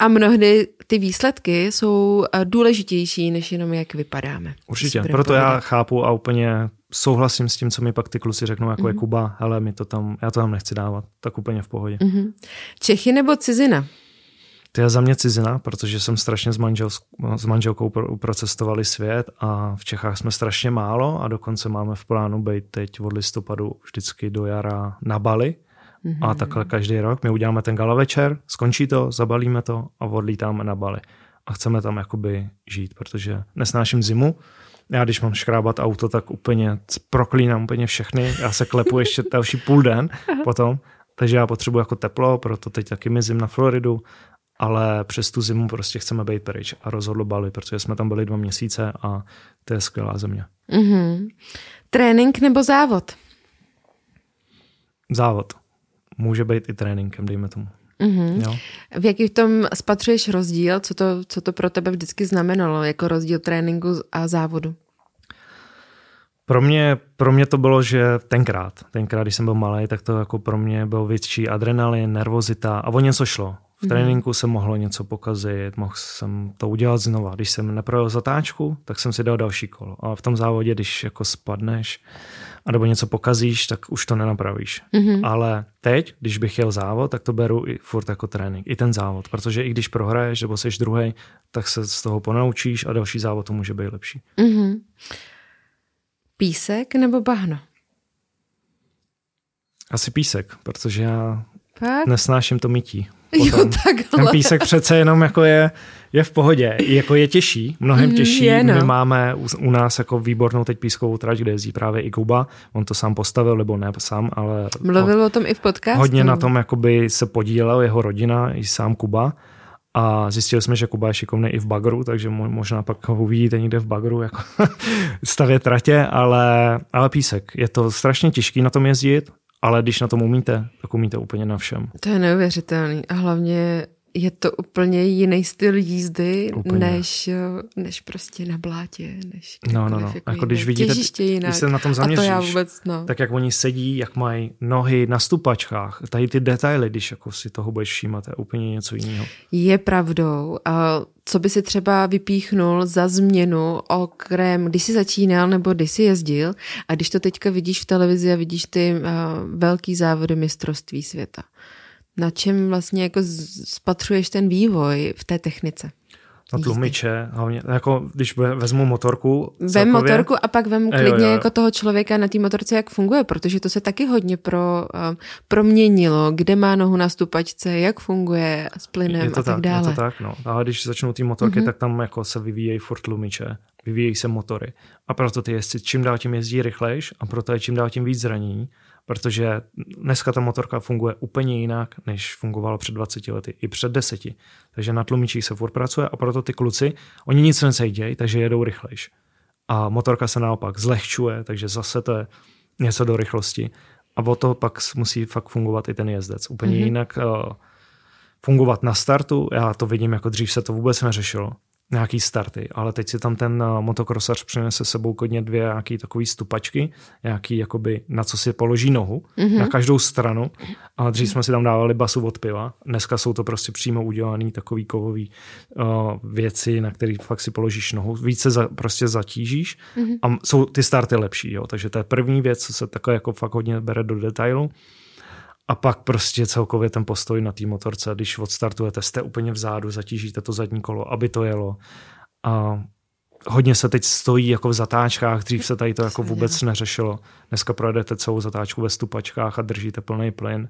Speaker 2: A mnohdy ty výsledky jsou eh, důležitější, než jenom jak vypadáme.
Speaker 1: Určitě, proto povedat. já chápu a úplně souhlasím s tím, co mi pak ty kluci řeknou, jako mm-hmm. je mhm. Kuba, hele, mi to tam, já to tam nechci dávat, tak úplně v pohodě. Mm-hmm.
Speaker 2: Čechy nebo cizina?
Speaker 1: To je za mě cizina, protože jsem strašně s, manžel, s manželkou procestovali svět a v Čechách jsme strašně málo a dokonce máme v plánu být teď od listopadu vždycky do jara na Bali. Mm-hmm. A takhle každý rok my uděláme ten gala večer, skončí to, zabalíme to a odlítáme na Bali. A chceme tam jakoby žít, protože nesnáším zimu. Já když mám škrábat auto, tak úplně proklínám úplně všechny. Já se klepu ještě další půl den potom. Takže já potřebuji jako teplo, proto teď taky mizím na Floridu ale přes tu zimu prostě chceme být pryč a rozhodlo Bali, protože jsme tam byli dva měsíce a to je skvělá země. Mm-hmm.
Speaker 2: Trénink nebo závod?
Speaker 1: Závod. Může být i tréninkem, dejme tomu.
Speaker 2: Mm-hmm. Jo? V jaký v tom spatřuješ rozdíl? Co to, co to pro tebe vždycky znamenalo jako rozdíl tréninku a závodu?
Speaker 1: Pro mě, pro mě to bylo, že tenkrát, tenkrát, když jsem byl malý, tak to jako pro mě byl větší adrenalin, nervozita a o něco šlo. V tréninku se mohlo něco pokazit, mohl jsem to udělat znova. Když jsem neprojel zatáčku, tak jsem si dal další kolo. A v tom závodě, když jako spadneš a nebo něco pokazíš, tak už to nenapravíš. Mm-hmm. Ale teď, když bych jel závod, tak to beru i furt jako trénink, i ten závod. Protože i když prohraješ nebo jsi druhý, tak se z toho ponaučíš a další závod to může být lepší. Mm-hmm.
Speaker 2: Písek nebo bahno?
Speaker 1: Asi písek, protože já Fakt? nesnáším to mytí.
Speaker 2: Potom. Jo,
Speaker 1: Ten písek přece jenom jako je, je v pohodě. Jako je těžší, mnohem mhm, těžší. Je, no. My máme u, u nás jako výbornou teď pískovou trať, kde jezdí právě i Kuba. On to sám postavil, nebo ne sám, ale...
Speaker 2: Mluvil o tom i v podcastu.
Speaker 1: Hodně na tom jakoby se podílel jeho rodina, i sám Kuba. A zjistili jsme, že Kuba je šikovný i v bagru, takže možná pak ho uvidíte někde v bagru, jako stavět tratě, ale, ale písek. Je to strašně těžký na tom jezdit ale když na tom umíte, tak umíte úplně na všem.
Speaker 2: To je neuvěřitelný a hlavně je to úplně jiný styl jízdy, než, než prostě na blátě, než
Speaker 1: No, no, no. Jako, jako když vidíte, jinak. když se na tom zaměříš, to vůbec, no. tak jak oni sedí, jak mají nohy na stupačkách, tady ty detaily, když jako si toho budeš všímat, je úplně něco jiného.
Speaker 2: Je pravdou. A co by si třeba vypíchnul za změnu okrem, když jsi začínal nebo když jsi jezdil a když to teďka vidíš v televizi a vidíš ty uh, velký závody mistrovství světa? na čem vlastně jako spatřuješ ten vývoj v té technice?
Speaker 1: Na tlumiče, hlavně, jako když vezmu motorku.
Speaker 2: Vem motorku a pak vem klidně jo, jo. jako toho člověka na té motorce, jak funguje, protože to se taky hodně pro, uh, proměnilo, kde má nohu na stupačce, jak funguje s plynem je to a tak, tak dále.
Speaker 1: Je to tak, no. Ale když začnou ty motorky, mm-hmm. tak tam jako se vyvíjejí furt tlumiče, vyvíjejí se motory. A proto ty jezdci čím dál tím jezdí rychlejš a proto je čím dál tím víc zranění protože dneska ta motorka funguje úplně jinak, než fungovala před 20 lety, i před deseti. Takže na tlumičích se furt pracuje a proto ty kluci, oni nic necejdějí, takže jedou rychlejš. A motorka se naopak zlehčuje, takže zase to je něco do rychlosti. A o to pak musí fakt fungovat i ten jezdec. Úplně mm-hmm. jinak uh, fungovat na startu, já to vidím, jako dřív se to vůbec neřešilo nějaký starty, ale teď si tam ten eh, motokrosař přinese sebou kodně dvě nějaký takový stupačky, nějaký jakoby na co si položí nohu, mm-hmm. na každou stranu, ale dřív jsme si tam dávali basu od piva, dneska jsou to prostě přímo udělané takový kovový uh, věci, na který fakt si položíš nohu, více za, prostě zatížíš mm-hmm. a jsou ty starty lepší, jo, takže to je první věc, co se takhle jako fakt hodně bere do detailu. A pak prostě celkově ten postoj na té motorce, když odstartujete, jste úplně vzadu, zatížíte to zadní kolo, aby to jelo. A hodně se teď stojí jako v zatáčkách, dřív se tady to jako vůbec neřešilo. Dneska projedete celou zatáčku ve stupačkách a držíte plný plyn.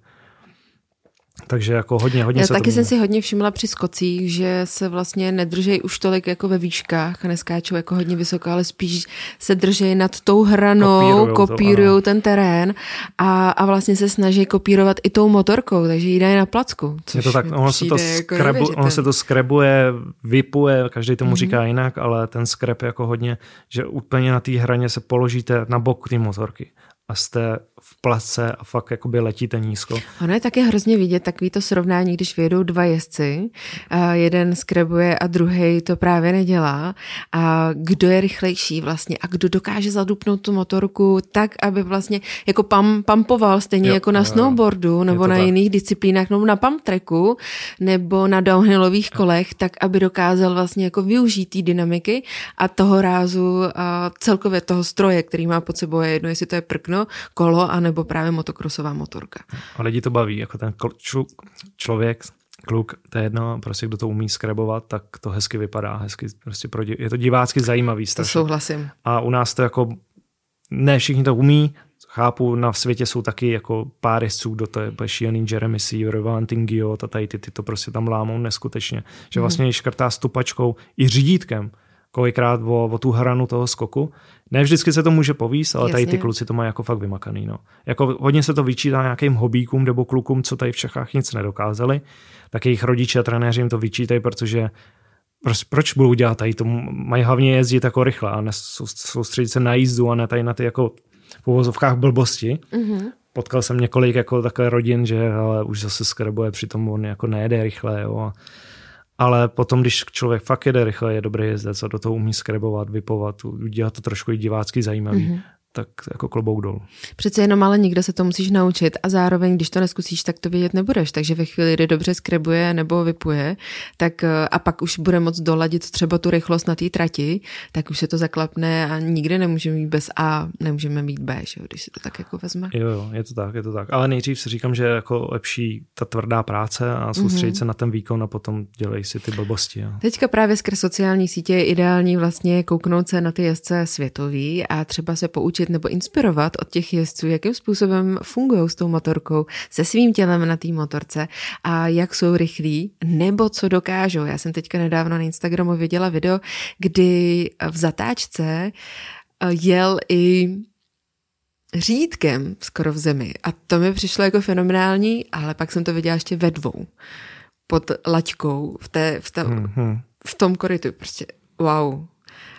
Speaker 1: Takže jako hodně, hodně
Speaker 2: Já
Speaker 1: se
Speaker 2: taky
Speaker 1: to
Speaker 2: jsem si hodně všimla při skocích, že se vlastně nedržejí už tolik jako ve výškách a neskáčou jako hodně vysoko, ale spíš se držejí nad tou hranou, kopírují ten terén a, a vlastně se snaží kopírovat i tou motorkou, takže jí dají na placku.
Speaker 1: Je to tak, ono se, to
Speaker 2: jako
Speaker 1: skrebu, ono se to skrebuje, vypuje, každý tomu
Speaker 2: Mhm.
Speaker 1: mm-hmm. říká jinak, ale ten skrep jako hodně, že úplně na té hraně se položíte na bok té motorky a jste v place a fakt jakoby letíte nízko.
Speaker 2: Ono je také hrozně vidět takový to srovnání, když vyjedou dva jezdci, jeden skrebuje a druhý to právě nedělá. A kdo je rychlejší vlastně? A kdo dokáže zadupnout tu motorku tak, aby vlastně jako pam, pampoval stejně
Speaker 1: Jo,
Speaker 2: jako na
Speaker 1: jo,
Speaker 2: snowboardu nebo na
Speaker 1: tak.
Speaker 2: jiných disciplínách nebo na pump tracku nebo na downhillových kolech, tak aby dokázal vlastně jako využít té dynamiky a toho rázu a celkově toho stroje, který má pod sebou je jedno, jestli to je prkno, kolo, anebo právě motokrosová motorka.
Speaker 1: A lidi to baví, jako ten člu- člověk, kluk, to je jedno, prostě kdo to umí skrebovat, tak to hezky vypadá, hezky, prostě pro, je to divácky zajímavý
Speaker 2: To
Speaker 1: strašně.
Speaker 2: souhlasím.
Speaker 1: A u nás to jako, ne všichni to umí, chápu, na světě jsou taky jako pár jezdců, kdo to je šílený Jeremy Seaver, Valentin Giot a tady ty, ty to prostě tam lámou neskutečně. Že vlastně mm. škrtá stupačkou i řídítkem, kolikrát o, o tu hranu toho skoku. Ne vždycky se to může povíst, ale tady ty
Speaker 2: Jasně.
Speaker 1: kluci to mají jako fakt vymakaný. No. Jako hodně se to vyčítá nějakým hobíkům nebo klukům, co tady v Čechách nic nedokázali, tak jejich rodiče a trenéři jim to vyčítají, protože proč, proč budou dělat tady to? Mají hlavně jezdit jako rychle a soustředit se na jízdu a ne tady na ty jako v uvozovkách blbosti.
Speaker 2: Mm-hmm.
Speaker 1: Potkal jsem několik jako takové rodin, že ale už zase skrebuje, přitom on jako nejede rychle. Jo. A- Ale potom, když člověk fakt jede rychle, je dobrý jezdec a do toho umí skrebovat, vypovat, udělat to trošku i divácky zajímavý, mm-hmm. Tak jako klobouk dolů.
Speaker 2: Přece jenom ale někdo se to musíš naučit a zároveň, když to neskusíš, tak to vědět nebudeš. Takže ve chvíli, kdy dobře skrebuje nebo vypuje, tak eh, a pak už bude moc doladit třeba tu rychlost na té trati, tak už se to zaklapne a nikdy nemůžeme mít bez A, nemůžeme mít B, že? jo, když si to tak jako vezme.
Speaker 1: Jo, jo, je to tak, je to tak. Ale nejdřív si říkám, že je jako lepší ta tvrdá práce a soustředit mm-hmm. se na ten výkon a potom dělej si ty blbosti. Jo.
Speaker 2: Teďka právě skrz sociální sítě je ideální vlastně kouknout se na ty jezdce světový a třeba se poučit nebo inspirovat od těch jezdců, jakým způsobem fungují s tou motorkou, se svým tělem na té motorce a jak jsou rychlí nebo co dokážou. Já jsem teďka nedávno na Instagramu viděla video, kdy v zatáčce eh, jel i řídkem skoro v zemi. A to mi přišlo jako fenomenální, ale pak jsem to viděla ještě ve dvou. Pod laťkou, v, té, v, té,
Speaker 1: Mm-hmm.
Speaker 2: v tom korytu. Prostě wow.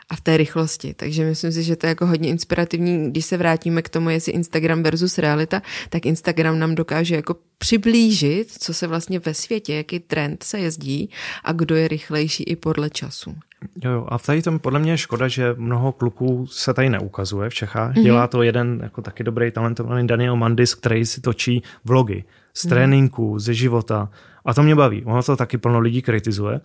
Speaker 2: A v té rychlosti. Takže myslím si, že to je jako hodně inspirativní. Když se vrátíme k tomu, jestli Instagram versus realita, tak Instagram nám dokáže jako přiblížit, co se vlastně ve světě, jaký trend se jezdí a kdo je rychlejší i podle času.
Speaker 1: Jo, jo. A tady tom podle mě je škoda, že mnoho kluků se tady neukazuje v Čechách.
Speaker 2: Mhm.
Speaker 1: Mm-hmm. Dělá to jeden jako taky dobrý talentovaný Daniel Mandis, který si točí vlogy z tréninku, ze života. A to mě baví. Ono to taky plno lidí kritizuje,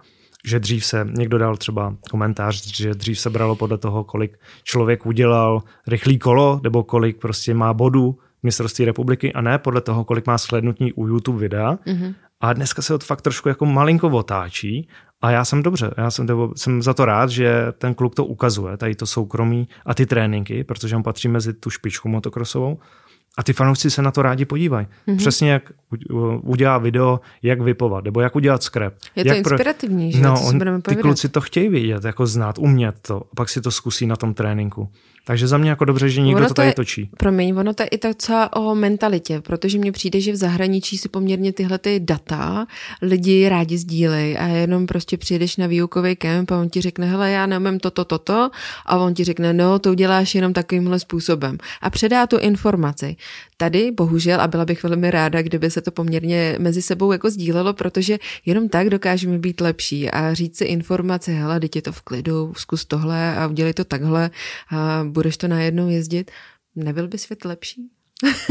Speaker 1: že dřív se, někdo dal třeba komentář, že dřív se bralo podle toho, kolik člověk udělal rychlý kolo, nebo kolik prostě má bodů v mistrovství republiky a ne podle toho, kolik má slednutí u YouTube videa. Mm-hmm. A dneska se to fakt trošku jako malinko otáčí a já jsem dobře, já jsem, nebo, jsem za to rád, že ten kluk to ukazuje, tady to soukromí a ty tréninky, protože on patří mezi tu špičku motokrosovou. A ty fanoušci se na to rádi podívají. Mm-hmm. Přesně jak udělá video, jak vypovat, nebo jak udělat skrep.
Speaker 2: Je to
Speaker 1: jak
Speaker 2: inspirativní, že?
Speaker 1: No, on,
Speaker 2: budeme
Speaker 1: ty kluci to chtějí vidět, jako znát, umět to, a pak si to zkusí na tom tréninku. Takže za mě jako dobře, že někdo
Speaker 2: Ono
Speaker 1: to tady
Speaker 2: je,
Speaker 1: točí.
Speaker 2: Promiň, ono to je i docela o mentalitě, protože mně přijde, že v zahraničí si poměrně tyhle ty data lidi rádi sdílejí a jenom prostě přijedeš na výukový kemp a on ti řekne, hele, já neumím toto, toto a on ti řekne, no, to uděláš jenom takovýmhle způsobem a předá tu informaci. Tady bohužel, a byla bych velmi ráda, kdyby se to poměrně mezi sebou jako sdílelo, protože jenom tak dokážeme být lepší a říct si informace, hele, teď je to v klidu, zkus tohle a udělej to takhle a budeš to najednou jezdit. Nebyl by svět lepší?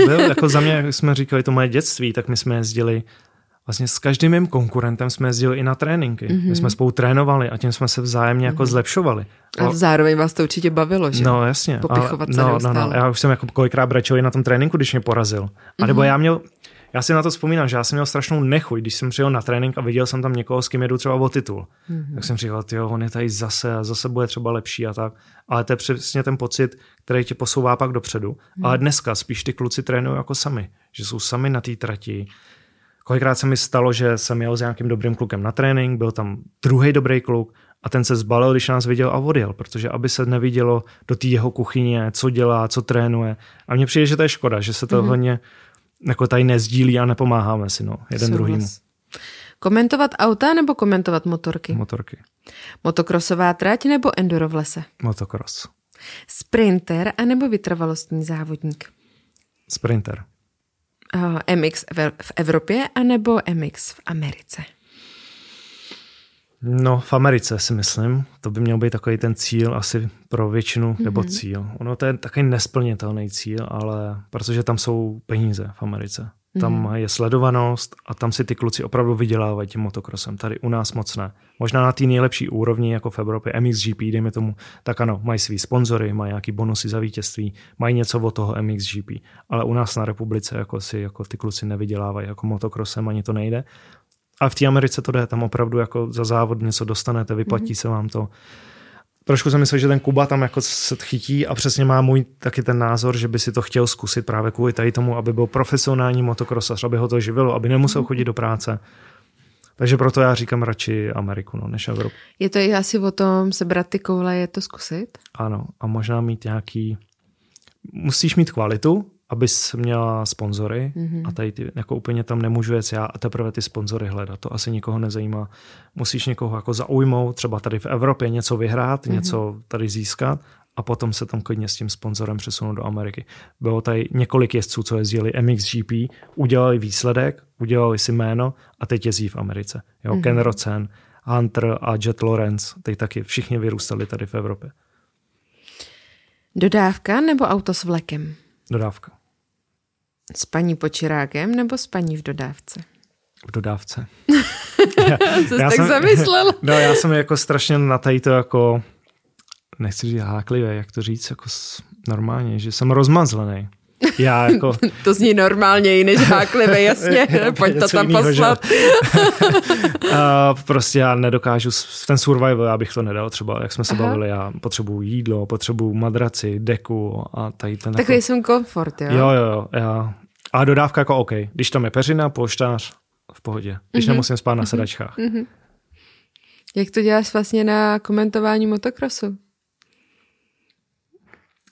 Speaker 1: Byl, jako za mě, jak jsme říkali, to moje dětství, tak my jsme jezdili Vlastně s každým mým konkurentem jsme jezdili i na tréninky. Mm-hmm. My jsme spolu trénovali a tím jsme se vzájemně mm-hmm. jako zlepšovali.
Speaker 2: A zároveň vás to určitě bavilo, že?
Speaker 1: No jasně.
Speaker 2: Popichovat
Speaker 1: ale,
Speaker 2: se
Speaker 1: no, no, no, já už jsem jako kolikrát brečel i na tom tréninku, když mě porazil. A nebo mm-hmm. já měl, já si na to vzpomínám, že já jsem měl strašnou nechuť, když jsem přijel na trénink a viděl jsem tam někoho, s kým jedu třeba o titul. Mm-hmm. Tak jsem říkal, jo, on je tady zase a zase bude třeba lepší a tak. Ale to je přesně ten pocit, který tě posouvá pak dopředu. Mm-hmm. Ale dneska spíš ty kluci trénují jako sami, že jsou sami na té trati, Kolikrát se mi stalo, že jsem jel s nějakým dobrým klukem na trénink, byl tam druhý dobrý kluk a ten se zbalil, když nás viděl a odjel, protože aby se nevidělo do té jeho kuchyně, co dělá, co trénuje. A mně přijde, že to je škoda, že se to mm-hmm. hodně jako tady nezdílí a nepomáháme si, no, jeden druhýmu.
Speaker 2: Komentovat auta nebo komentovat motorky?
Speaker 1: Motorky.
Speaker 2: Motokrosová trať nebo enduro v lese?
Speaker 1: Motocross.
Speaker 2: Sprinter anebo vytrvalostní závodník?
Speaker 1: Sprinter.
Speaker 2: Uh, MX v Evropě anebo MX v Americe?
Speaker 1: No, v Americe si myslím. To by měl být takový ten cíl asi pro většinu, mm-hmm. nebo cíl. Ono to je takový nesplnitelný cíl, ale protože tam jsou peníze v Americe. Tam mm-hmm. je sledovanost a tam si ty kluci opravdu vydělávají tím motokrosem. Tady u nás moc ne. Možná na té nejlepší úrovni, jako v Evropě, MXGP, dejme tomu, tak ano, mají svý sponzory, mají nějaký bonusy za vítězství, mají něco od toho MXGP. Ale u nás na republice jako si jako ty kluci nevydělávají jako motokrosem, ani to nejde. A v té Americe to jde, tam opravdu jako za závod něco dostanete, vyplatí mm-hmm. se vám to. Trošku jsem myslel, že ten Kuba tam jako se chytí a přesně má můj taky ten názor, že by si to chtěl zkusit právě kvůli tady tomu, aby byl profesionální motokrosař, aby ho to živilo, aby nemusel chodit do práce. Takže proto já říkám radši Ameriku, no, než Evropu.
Speaker 2: Je to i asi o tom sebrat ty koule, je to zkusit?
Speaker 1: Ano, a možná mít nějaký... Musíš mít kvalitu, abys měla sponzory mm-hmm. a tady ty, jako úplně tam nemůžu jet já a teprve ty sponzory hledat. To asi nikoho nezajímá. Musíš někoho jako zaujmout, třeba tady v Evropě něco vyhrát, mm-hmm. něco tady získat a potom se tam klidně s tím sponzorem přesunout do Ameriky. Bylo tady několik jezdců, co jezdili MXGP, udělali výsledek, udělali si jméno a teď jezdí v Americe. Jo, mm-hmm. Ken Rocen, Hunter a Jet Lawrence, teď taky všichni vyrůstali tady v Evropě.
Speaker 2: Dodávka nebo auto s vlekem?
Speaker 1: Dodávka.
Speaker 2: S paní Počirákem nebo s paní v dodávce?
Speaker 1: V dodávce.
Speaker 2: já, Co jsi tak jsem, zamyslel?
Speaker 1: No já jsem jako strašně na tady to jako, nechci říct háklivě, jak to říct, jako normálně, že jsem rozmazlený. Já jako...
Speaker 2: to zní normálně než háklivé, jasně, pojď to tam poslat.
Speaker 1: a prostě já nedokážu, ten survival, já bych to nedal třeba, jak jsme se Aha. bavili, já potřebuju jídlo, potřebuju madraci, deku a tady ten...
Speaker 2: Takový jako... jsem komfort, jo?
Speaker 1: Jo, jo, jo, já a dodávka jako OK. Když tam je peřina, polštář, v pohodě. Když mm-hmm. nemusím spát na mm-hmm. sedačkách. Mm-hmm.
Speaker 2: Jak to děláš vlastně na komentování motokrosu?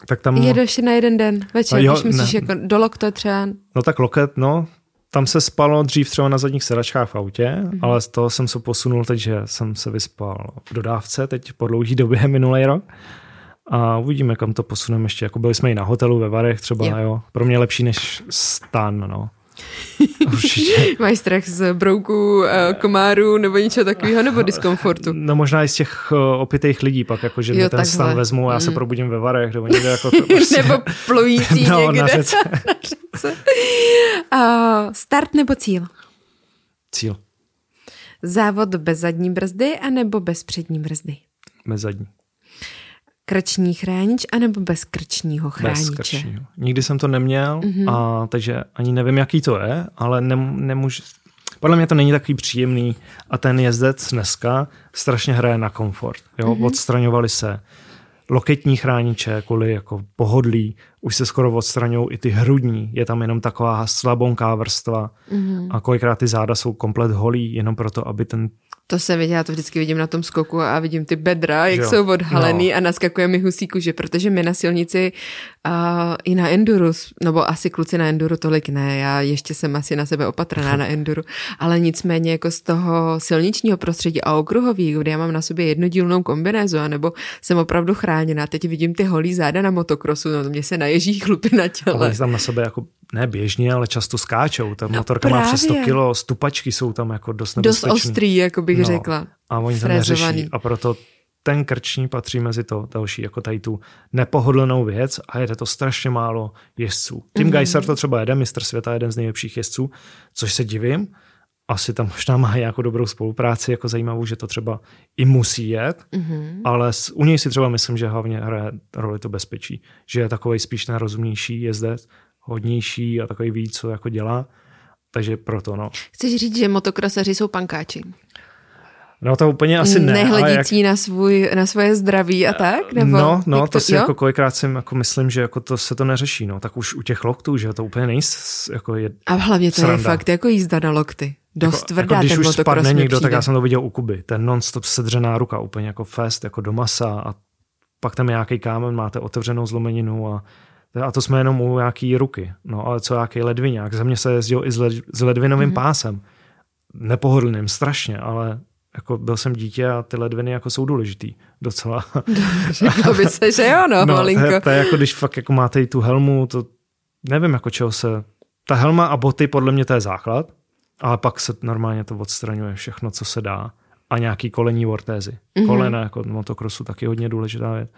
Speaker 1: Tak tam...
Speaker 2: Jedeš na jeden den večer, jo, když musíš ne. jako do lokte třeba.
Speaker 1: No tak loket, no. Tam se spalo dřív třeba na zadních sedačkách v autě, mm-hmm. ale z toho jsem se posunul teď, že jsem se vyspal v dodávce teď po dlouhý době minulý rok a uvidíme, kam to posuneme ještě. Jako byli jsme i na hotelu ve Varech třeba, jo. jo. Pro mě lepší než stan, no.
Speaker 2: Určitě. Máš strach z brouků, eh, komáru nebo něčeho takového, nebo diskomfortu?
Speaker 1: No možná i z těch eh, opitých lidí pak, jako že jo, ten takhle. stan vezmu a já mm. se probudím ve Varech, nebo někde jako... To
Speaker 2: prostě... nebo plující no, někde. Na řece. na řece. Uh, start nebo cíl?
Speaker 1: Cíl.
Speaker 2: Závod bez zadní brzdy anebo bez přední brzdy?
Speaker 1: Bez zadní
Speaker 2: krční chránič anebo bez krčního chrániče? Bez krčního.
Speaker 1: Nikdy jsem to neměl, mm-hmm. a, takže ani nevím, jaký to je, ale ne, nemůžu... Podle mě to není takový příjemný a ten jezdec dneska strašně hraje na komfort. Jo? Mm-hmm. Odstraňovali se loketní chrániče kvůli jako pohodlí, už se skoro odstraňují i ty hrudní, je tam jenom taková slabonká vrstva mm-hmm. a kolikrát ty záda jsou komplet holí, jenom proto, aby ten
Speaker 2: to se vidí, já to vždycky vidím na tom skoku a vidím ty bedra, jak jo. jsou odhalený no. a naskakuje mi husí kůže, protože my na silnici a i na enduru, nebo asi kluci na enduru tolik ne, já ještě jsem asi na sebe opatrná na enduru, ale nicméně jako z toho silničního prostředí a okruhový, kde já mám na sobě jednodílnou kombinézu, nebo jsem opravdu chráněná, teď vidím ty holí záda na motokrosu, no to mě se naježí chlupy na těle.
Speaker 1: Ale tam na sebe jako ne běžně, ale často skáčou. Ta no motorka právě. má přes 100 kilo, stupačky jsou tam jako dost nebezpečný.
Speaker 2: Dost ostrý, jako bych no, řekla.
Speaker 1: A oni to neřeší. A proto ten krční patří mezi to další, jako tady tu nepohodlnou věc a jede to strašně málo jezdců. Tim mm-hmm. Geiser to třeba jede, mistr světa, jeden z nejlepších jezdců, což se divím. Asi tam možná má nějakou dobrou spolupráci, jako zajímavou, že to třeba i musí jet, mm-hmm. ale u něj si třeba myslím, že hlavně hraje roli to bezpečí, že je takový spíš nerozumnější jezdec, hodnější a takový ví, co jako dělá. Takže proto, no.
Speaker 2: Chceš říct, že motokrosaři jsou pankáči?
Speaker 1: No to úplně asi ne.
Speaker 2: Nehledící jak... na, svůj, na svoje zdraví a tak? Nebo
Speaker 1: no, no to, to si jo? jako kolikrát si jako myslím, že jako to se to neřeší. No. Tak už u těch loktů, že to úplně není jako je
Speaker 2: A hlavně to sranda. je fakt jako jízda na lokty. Dost jako, tvrdá
Speaker 1: jako, když
Speaker 2: ten
Speaker 1: už spadne někdo, přijde. tak já jsem to viděl u Kuby. Ten non-stop sedřená ruka, úplně jako fest, jako do masa a pak tam je nějaký kámen, máte otevřenou zlomeninu a a to jsme jenom u nějaký ruky. No ale co nějaký ledviňák. Ze mě se jezdil i s, led, s ledvinovým mm-hmm. pásem. Nepohodlným, strašně, ale jako byl jsem dítě a ty ledviny jako jsou důležitý docela.
Speaker 2: Řekl by se, že jo, no, no
Speaker 1: to, je, to je jako když fakt jako máte i tu helmu, to nevím jako čeho se, ta helma a boty podle mě to je základ, ale pak se normálně to odstraňuje všechno, co se dá a nějaký kolení ortézy. Mm-hmm. Kolena jako motokrosu taky hodně důležitá věc.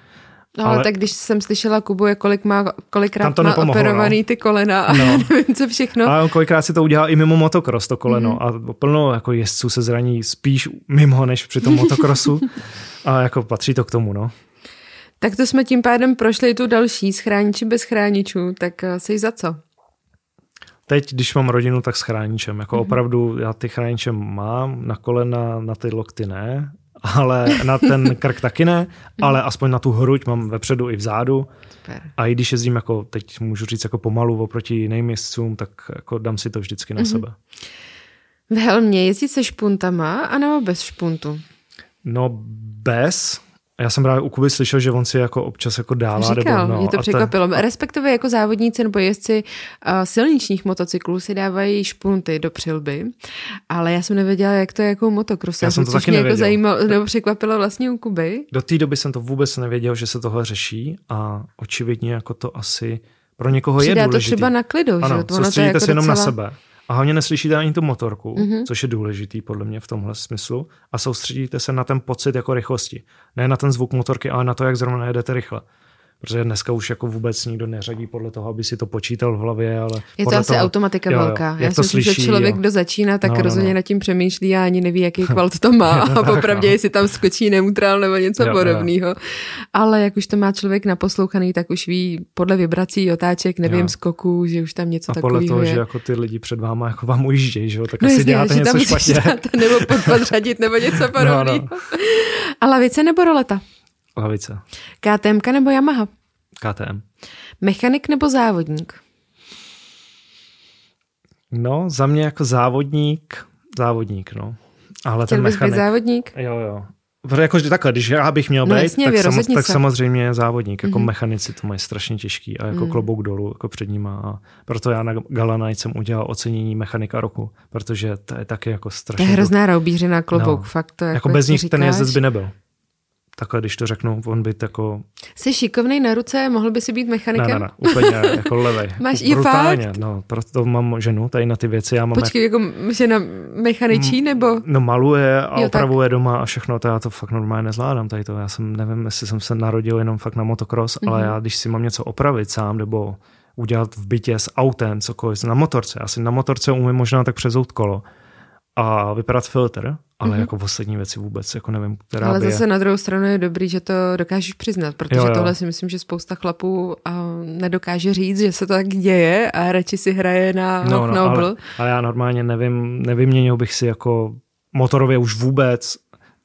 Speaker 2: No, ale, ale tak když jsem slyšela Kubu, je kolik má, kolikrát to má nepomohlo, operovaný no. ty kolena a no. nevím co všechno.
Speaker 1: Ale on kolikrát si to udělal i mimo motokros, to koleno. Mm. A plno jako jezdců se zraní spíš mimo, než při tom motokrosu. a jako patří to k tomu, no.
Speaker 2: Tak to jsme tím pádem prošli tu další, schrániči bez chráničů, tak eh, jsi za co?
Speaker 1: Teď, když mám rodinu, tak s chráničem. Jako mm-hmm. opravdu já ty chrániče mám, na kolena, na ty lokty ne, ale na ten krk taky ne, ale aspoň na tu hruď mám vepředu i vzadu. Super. A i když jezdím jako, teď můžu říct jako pomalu oproti jiným jezdcům, tak jako dám si to vždycky na mm-hmm. sebe.
Speaker 2: V helmě jezdit se špuntama anebo bez špuntu?
Speaker 1: No bez, já jsem právě u Kuby slyšel, že on si jako občas jako dává.
Speaker 2: Říkal,
Speaker 1: nebo, no,
Speaker 2: mě to překvapilo. Te... Respektive jako závodníci nebo jezdci uh, silničních motocyklů si dávají špunty do přilby, ale já jsem nevěděla, jak to je jako motokros.
Speaker 1: Já jsem to taky
Speaker 2: mě
Speaker 1: jako
Speaker 2: zajímalo, nebo překvapilo vlastně u Kuby.
Speaker 1: Do té doby jsem to vůbec nevěděl, že se tohle řeší a očividně jako to asi pro někoho Přidá je důležitý.
Speaker 2: to třeba na klidu,
Speaker 1: ano,
Speaker 2: že?
Speaker 1: To soustředíte jako se jenom docela... na sebe. A hlavně neslyšíte ani tu motorku, mm-hmm. což je důležitý podle mě v tomhle smyslu. A soustředíte se na ten pocit jako rychlosti. Ne na ten zvuk motorky, ale na to, jak zrovna jedete rychle protože dneska už jako vůbec nikdo neřadí podle toho, aby si to počítal v hlavě, ale
Speaker 2: Je to asi
Speaker 1: toho,
Speaker 2: automatika
Speaker 1: jo,
Speaker 2: velká.
Speaker 1: Jo,
Speaker 2: Já
Speaker 1: si
Speaker 2: myslím, že člověk, jo. kdo začíná, tak no, rozhodně no. nad tím přemýšlí a ani neví, jaký kvalt to má a popravdě, no. jestli tam skočí neutrál nebo něco podobného. Ale jak už to má člověk naposlouchaný, tak už ví podle vibrací, otáček, nevím, jo. skoků, že už tam něco takového
Speaker 1: A podle toho,
Speaker 2: je.
Speaker 1: že jako ty lidi před váma jako vám ujíždějí, že jo, tak no asi jasně, děláte něco špatně.
Speaker 2: nebo podřadit nebo něco podobného. No, no. A lavice nebo roleta?
Speaker 1: Lavice.
Speaker 2: KTM nebo Yamaha?
Speaker 1: KTM.
Speaker 2: Mechanik nebo závodník?
Speaker 1: No, za mě jako závodník, závodník, no. Ale
Speaker 2: Chtěl
Speaker 1: ten
Speaker 2: bys
Speaker 1: mechanik...
Speaker 2: být závodník?
Speaker 1: Jo, jo. Protože jako takhle, když já bych měl
Speaker 2: no,
Speaker 1: být,
Speaker 2: jasně,
Speaker 1: tak,
Speaker 2: sam,
Speaker 1: tak samozřejmě závodník. Jako mm-hmm. mechanici to mají strašně těžký a jako
Speaker 2: Mm.
Speaker 1: klobouk dolů jako před nima. A proto já na Galanite jsem udělal ocenění mechanika roku, protože to je taky jako
Speaker 2: To
Speaker 1: strašně...
Speaker 2: je hrozná roubířina klobouk,
Speaker 1: No.
Speaker 2: fakt to jako,
Speaker 1: Jako bez
Speaker 2: to
Speaker 1: nich ten jezdec by nebyl. Takhle, když to řeknu, on by jako...
Speaker 2: Jsi šikovnej na ruce, mohl by si být
Speaker 1: Ne,
Speaker 2: mechanikem?
Speaker 1: ne, ne, úplně jako levej.
Speaker 2: Máš i
Speaker 1: Brutálně,
Speaker 2: fakt?
Speaker 1: no, proto mám ženu tady na ty věci. Já mám
Speaker 2: Počkej, jako žena mechaničí, nebo?
Speaker 1: No maluje a
Speaker 2: Jo,
Speaker 1: opravuje tak. doma a všechno, to já to fakt normálně nezvládám tady to. Já jsem, nevím, jestli jsem se narodil jenom fakt na motocross, mm-hmm. ale
Speaker 2: Mhm.
Speaker 1: já, když si mám něco opravit sám, nebo udělat v bytě s autem, cokoliv, na motorce. Já si na motorce umím možná tak přezout kolo a vypadat filtr, ale mm-hmm. jako poslední věci vůbec, jako nevím, která
Speaker 2: Ale
Speaker 1: by je.
Speaker 2: zase na druhou stranu je dobrý, že to dokážeš přiznat, protože
Speaker 1: Jo, jo.
Speaker 2: tohle si myslím, že spousta chlapů a, nedokáže říct, že se to tak děje a radši si hraje na
Speaker 1: No, no,
Speaker 2: Nobel.
Speaker 1: ale, ale já normálně nevím, nevyměnil bych si jako motorově už vůbec.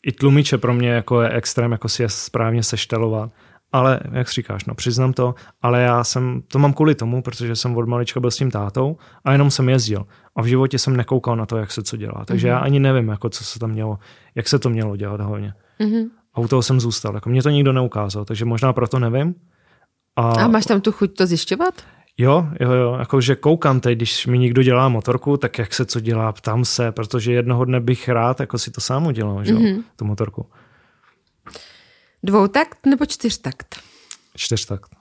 Speaker 1: I tlumiče pro mě jako je extrém, jako si je správně seštelovat. Ale, jak si říkáš, no přiznám to, ale já jsem, to mám kvůli tomu, protože jsem od malička byl s tím tátou a jenom jsem jezdil. A v životě jsem nekoukal na to, jak se co dělá. Takže mm-hmm. já ani nevím, jako co se tam mělo, jak se to mělo dělat hlavně.
Speaker 2: Mm-hmm.
Speaker 1: A u toho jsem zůstal. Jako mě to nikdo neukázal, takže možná proto nevím. A,
Speaker 2: A máš tam tu chuť to zjišťovat?
Speaker 1: Jo, jo, jo, jakože koukám teď, když mi někdo dělá motorku, tak jak se co dělá, ptám se, protože jednoho dne bych rád jako si to sám udělal, že jo,
Speaker 2: Mhm.
Speaker 1: tu motorku.
Speaker 2: Dvoutakt nebo čtyřtakt?
Speaker 1: Čtyřtakt.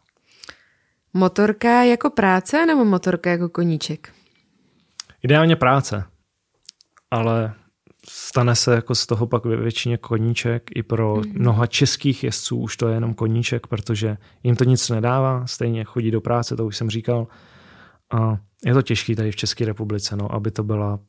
Speaker 2: Motorka jako práce nebo motorka jako koníček?
Speaker 1: Ideálně práce, ale stane se jako z toho pak ve většině koníček. I pro
Speaker 2: Mhm.
Speaker 1: mnoha českých jezdců už to je jenom koníček, protože jim to nic nedává, stejně chodí do práce, to už jsem říkal. A je to těžké tady v České republice, no, aby to byla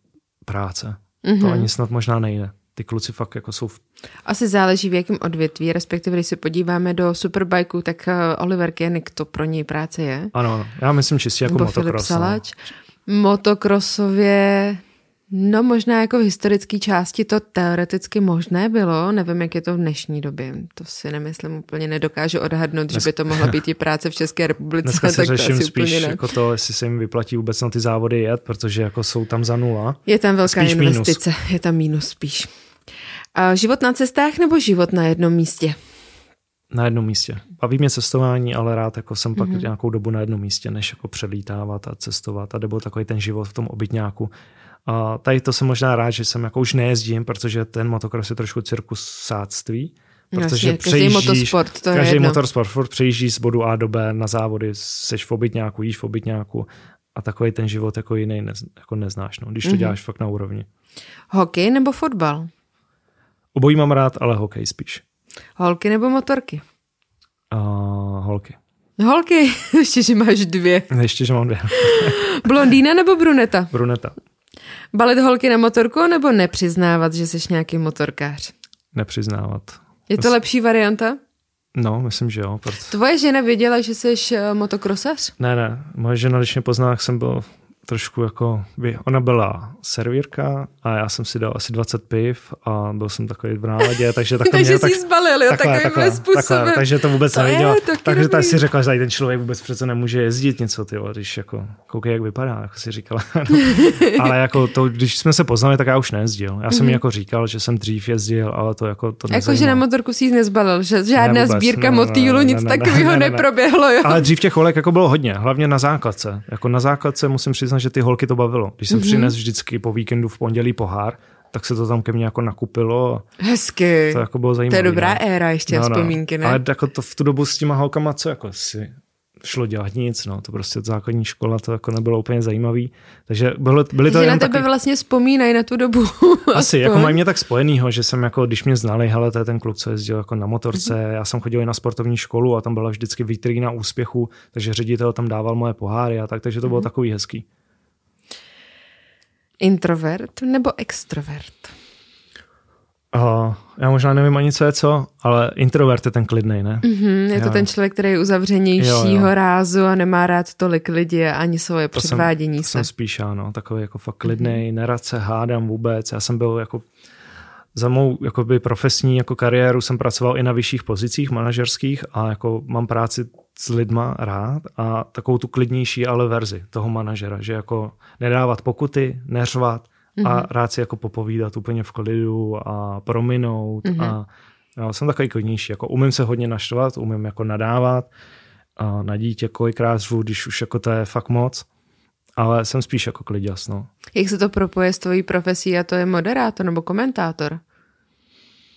Speaker 1: práce.
Speaker 2: Mhm.
Speaker 1: To ani snad možná nejde. Ty kluci fakt jako jsou v
Speaker 2: Asi záleží v jakém odvětví, respektive když se podíváme do Superbikeu, tak eh, Oliver Koenig to pro něj práce je.
Speaker 1: Ano, ano. já myslím čistě jako
Speaker 2: nebo
Speaker 1: motocross. no.
Speaker 2: Salač. Motokrosově No možná jako v historické části to teoreticky možné bylo, nevím, jak je to v dnešní době. To si nemyslím úplně, nedokážu odhadnout, Dnes... že by to mohla být i práce v České republice.
Speaker 1: Dneska se
Speaker 2: tak
Speaker 1: řeším
Speaker 2: to
Speaker 1: spíš
Speaker 2: ne.
Speaker 1: jako to, jestli se jim vyplatí vůbec na ty závody jet, protože jako jsou tam za nula.
Speaker 2: Je tam velká
Speaker 1: spíš
Speaker 2: investice, mínus. je tam mínus spíš. A život na cestách nebo život na jednom místě?
Speaker 1: Na jednom místě. Baví mě cestování, ale rád jako jsem pak mm-hmm. nějakou dobu na jednom místě, než jako přelítávat a cestovat a nebo takový ten život v tom obytňáku. A tady to jsem možná rád, že jsem jako už nejezdím, protože ten motocross je trošku cirkusáctví. Protože
Speaker 2: Jasně, každý motorsport, to
Speaker 1: každý
Speaker 2: je jedno.
Speaker 1: motorsport furt přejíždí z bodu A do B na závody, seš v obytňáku, jíš v obytňáku a takový ten život jako jiný nez, jako neznáš, no, když to mm-hmm. děláš fakt na úrovni.
Speaker 2: Hokej nebo fotbal?
Speaker 1: Obojí mám rád, ale hokej spíš.
Speaker 2: Holky nebo motorky?
Speaker 1: Uh, holky.
Speaker 2: Holky, ještě, že máš dvě.
Speaker 1: Ještě, že mám dvě.
Speaker 2: Blondýna nebo bruneta?
Speaker 1: Bruneta.
Speaker 2: Balet holky na motorku nebo nepřiznávat, že jsi nějaký motorkář?
Speaker 1: Nepřiznávat.
Speaker 2: Je to lepší varianta?
Speaker 1: No, myslím, že jo. Proto...
Speaker 2: Tvoje žena věděla, že jsi eh, motokrosař?
Speaker 1: Ne, ne. Moje žena, když mě pozná, jsem byl trošku jako, ona byla servírka a já jsem si dal asi 20 piv a byl jsem takový v náladě, takže takhle
Speaker 2: takže
Speaker 1: mě,
Speaker 2: tak, zbalil, jo, takhle, takhle, způsobem. Takhle,
Speaker 1: takže to vůbec to neviděla. To takže tady si řekla, že tady ten člověk vůbec přece nemůže jezdit něco, ty, když jako koukej, jak vypadá, jako si říkala. ale jako to, když jsme se poznali, tak já už nejezdil. Já jsem mm-hmm. jako říkal, že jsem dřív jezdil, ale to jako to
Speaker 2: Jako, že na motorku si nezbalil, že žádná ne, vůbec, sbírka ne, motýlu, nic ne, takového ne, ne, neproběhlo, jo.
Speaker 1: Ale dřív těch holek jako bylo hodně, hlavně na základce. Jako na základce musím přiznat, že ty holky to bavilo. Když jsem mm-hmm. přinesl vždycky po víkendu v pondělí pohár, tak se to tam ke mně jako nakupilo.
Speaker 2: Hezky.
Speaker 1: To jako bylo zajímavé.
Speaker 2: To je dobrá
Speaker 1: no.
Speaker 2: éra ještě, no, vzpomínky, ne?
Speaker 1: Ale jako to v tu dobu s těma holkama, co jako si šlo dělat nic, no, to prostě základní škola, to jako nebylo úplně zajímavý, takže bylo, byly to jen
Speaker 2: na tebe
Speaker 1: taky...
Speaker 2: vlastně vzpomínají na tu dobu.
Speaker 1: Asi, jako mají mě tak spojenýho, že jsem jako, když mě znali, hele, to je ten kluk, co jezdil jako na motorce, mm-hmm. já jsem chodil i na sportovní školu a tam byla vždycky vitrína úspěchu, takže ředitel tam dával moje poháry a tak, takže to bylo mm-hmm. takový hezký.
Speaker 2: Introvert nebo extrovert?
Speaker 1: Uh, já možná nevím ani, co je co, ale introvert je ten klidný, ne?
Speaker 2: Mm-hmm, je jo. to ten člověk, který je uzavřenějšího rázu a nemá rád tolik lidí ani svoje to předvádění
Speaker 1: jsem,
Speaker 2: se.
Speaker 1: To jsem spíš, ano, takový jako fakt klidný, mm-hmm. nerad se hádám vůbec. Já jsem byl jako za mou jakoby profesní jako kariéru jsem pracoval i na vyšších pozicích manažerských a jako mám práci s lidma rád a takovou tu klidnější ale verzi toho manažera, že jako nedávat pokuty, neřvat mm-hmm. a mhm. rád si jako popovídat úplně v klidu a prominout mm-hmm. a jo, jsem takový klidnější, jako umím se hodně naštvat, umím jako nadávat a na dítě kolikrát řvu, když už jako to je fakt moc, ale jsem spíš jako kliděs, no.
Speaker 2: Jak se to propoje s tvojí profesí a to je moderátor nebo komentátor?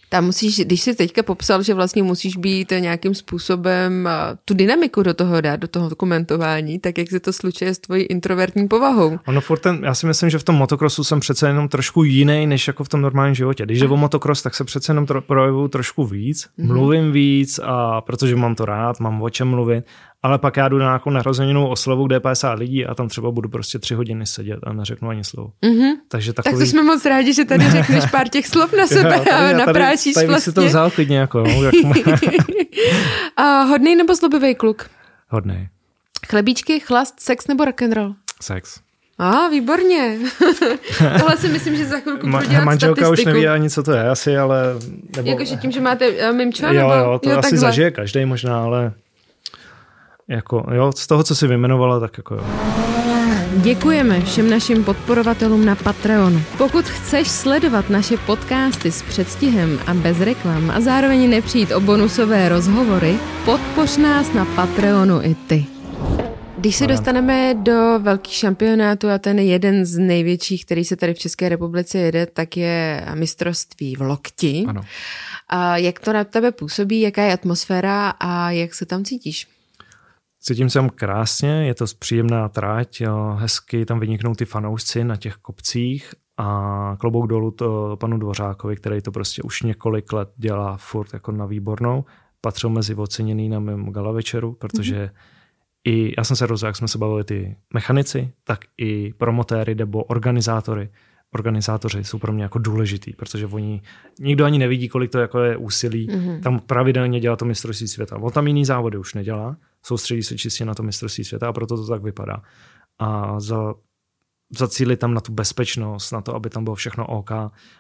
Speaker 2: Tam musíš, když jsi teďka popsal, že vlastně musíš být nějakým způsobem tu dynamiku do toho dát, do toho komentování, tak jak se to slučuje s tvojí introvertní povahou?
Speaker 1: Ono furt ten, já si myslím, že v tom motokrosu jsem přece jenom trošku jiný, než jako v tom normálním životě. Když jde o motokros, tak se přece jenom tro, projevuju trošku víc, mm-hmm. mluvím víc, a protože mám to rád, mám o čem mluvit ale pak já jdu na nějakou narozeninou oslavu, kde je 50 lidí a tam třeba budu prostě tři hodiny sedět a neřeknu ani slovo.
Speaker 2: Mm-hmm.
Speaker 1: Takže takový...
Speaker 2: Tak to jsme moc rádi, že tady řekneš pár těch slov na sebe jo, tady, a napráčíš
Speaker 1: tady, tady
Speaker 2: vlastně.
Speaker 1: si to vzal klidně jako. No, jak...
Speaker 2: a hodný nebo zlobivý kluk?
Speaker 1: Hodný.
Speaker 2: Chlebíčky, chlast, sex nebo rock'n'roll?
Speaker 1: Sex.
Speaker 2: A, ah, výborně. Tohle si myslím, že za chvilku
Speaker 1: Ma,
Speaker 2: budu dělat
Speaker 1: Manželka
Speaker 2: statistiku.
Speaker 1: už neví ani, co to je asi, ale...
Speaker 2: Nebo... Jakože tím, že máte uh, mimčo?
Speaker 1: Jo,
Speaker 2: nebo?
Speaker 1: jo, to
Speaker 2: jo,
Speaker 1: asi
Speaker 2: takhle.
Speaker 1: zažije každý možná, ale jako, jo, z toho, co si vymenovala, tak jako jo.
Speaker 2: Děkujeme všem našim podporovatelům na Patreonu. Pokud chceš sledovat naše podcasty s předstihem a bez reklam a zároveň nepřijít o bonusové rozhovory, podpoř nás na Patreonu i ty. Když se dostaneme do velkých šampionátů a ten jeden z největších, který se tady v České republice jede, tak je mistrovství v lokti.
Speaker 1: Ano.
Speaker 2: A jak to na tebe působí, jaká je atmosféra a jak se tam cítíš?
Speaker 1: Cítím se tam krásně, je to příjemná trať, jo, hezky tam vyniknou ty fanoušci na těch kopcích a klobouk dolů to panu Dvořákovi, který to prostě už několik let dělá furt jako na výbornou. Patřil mezi oceněný na mém gala večeru, protože mm-hmm. i já jsem se rozhodl, jak jsme se bavili ty mechanici, tak i promotéry nebo organizátory. Organizátoři jsou pro mě jako důležitý, protože oni, nikdo ani nevidí, kolik to jako je úsilí. Mm-hmm. Tam pravidelně dělá to mistrovství světa. On tam jiný závody už nedělá, soustředí se čistě na to mistrovství světa a proto to tak vypadá. A za zacílit tam na tu bezpečnost, na to, aby tam bylo všechno OK,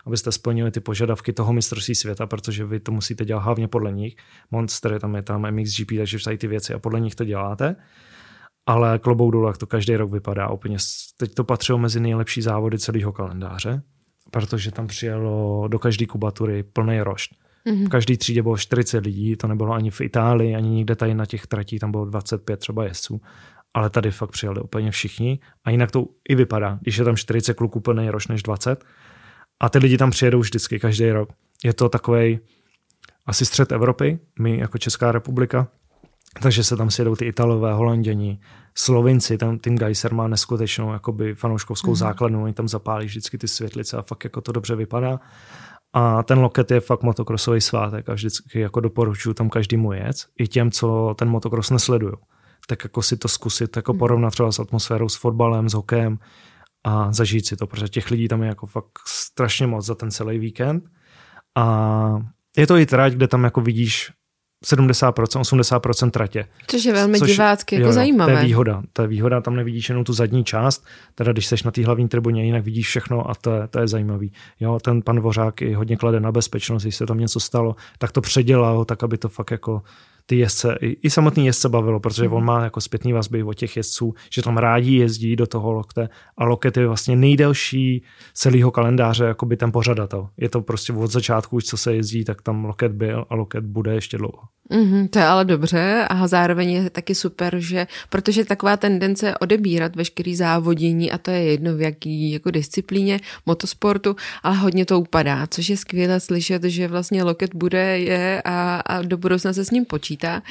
Speaker 1: abyste splnili ty požadavky toho mistrovství světa, protože vy to musíte dělat hlavně podle nich. Monster, tam je tam MXGP, takže tady ty věci a podle nich to děláte. Ale klobou dolů, jak to každý rok vypadá úplně. Teď to patřilo mezi nejlepší závody celého kalendáře, protože tam přijelo do každé kubatury plný rošt. Mm-hmm. V každé třídě bylo 40 lidí, to nebylo ani v Itálii, ani nikde tady na těch tratích, tam bylo 25 třeba jezdců ale tady fakt přijeli úplně všichni a jinak to i vypadá, když je tam 40 kluků plný roč než 20 a ty lidi tam přijedou vždycky, každý rok. Je to takový asi střed Evropy, my jako Česká republika, takže se tam sjedou ty Italové, Holanděni, Slovinci, tam Tim Geiser má neskutečnou jakoby fanouškovskou mm. základnu, oni tam zapálí vždycky ty světlice a fakt jako to dobře vypadá. A ten loket je fakt motokrosový svátek a vždycky jako doporučuji tam každému jet, i těm, co ten motokros nesledují tak jako si to zkusit jako hmm. porovnat třeba s atmosférou, s fotbalem, s hokejem a zažít si to, protože těch lidí tam je jako fakt strašně moc za ten celý víkend. A je to i trať, kde tam jako vidíš 70%, 80% tratě.
Speaker 2: Což je velmi což, divácky jako jo, zajímavé.
Speaker 1: To je výhoda. To je výhoda, tam nevidíš jenom tu zadní část, teda když seš na té hlavní tribuně, jinak vidíš všechno a to je, to je zajímavý. Jo, ten pan Vořák i hodně klade na bezpečnost, když se tam něco stalo, tak to předělal, tak aby to fakt jako ty jezdce, i, i samotný jezdce bavilo, protože mm. on má jako zpětný vazby od těch jezdců, že tam rádi jezdí do toho lokte a loket je vlastně nejdelší celého kalendáře, jako by ten pořadatel. Je to prostě od začátku už, co se jezdí, tak tam loket byl a loket bude ještě dlouho.
Speaker 2: Mm, to je ale dobře a zároveň je taky super, že protože taková tendence odebírat veškerý závodění a to je jedno v jaký jako disciplíně motosportu, ale hodně to upadá, což je skvělé slyšet, že vlastně loket bude je a, a do budoucna se s ním počítá.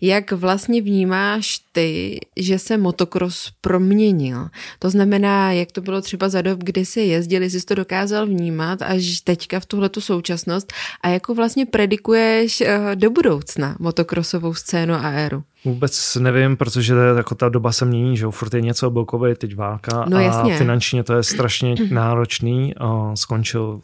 Speaker 2: Jak vlastně vnímáš ty, že se motocross proměnil? To znamená, jak to bylo třeba za dob, kdy si jezdili, jsi to dokázal vnímat až teďka v tuhletu současnost a jako vlastně predikuješ eh, do budoucna? Na motokrosovou scénu a éru?
Speaker 1: Vůbec nevím, protože jako ta doba se mění, že furt je něco obilkové, teď válka
Speaker 2: no,
Speaker 1: a
Speaker 2: jasně.
Speaker 1: finančně to je strašně náročný. A skončil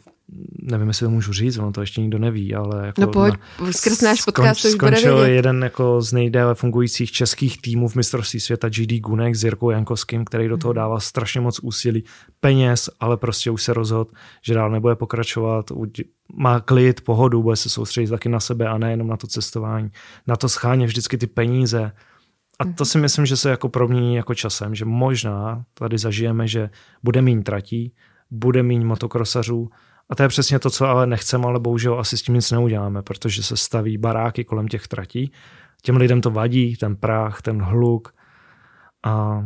Speaker 1: nevím, jestli to můžu říct, ono to ještě nikdo neví, ale jako
Speaker 2: no pojď, na, skrz náš podcast skon, už
Speaker 1: skončil jeden jako z nejdéle fungujících českých týmů v mistrovství světa GD Gunek s Jirkou Jankovským, který do toho mhm. dával strašně moc úsilí, peněz, ale prostě už se rozhodl, že dál nebude pokračovat, má klid, pohodu, bude se soustředit taky na sebe a nejenom na to cestování, na to scháně vždycky ty peníze. A to mhm. si myslím, že se jako promění jako časem, že možná tady zažijeme, že bude méně tratí, bude méně motokrosařů, a to je přesně to, co ale nechceme, ale bohužel asi s tím nic neuděláme, protože se staví baráky kolem těch tratí. Těm lidem to vadí, ten prach, ten hluk. A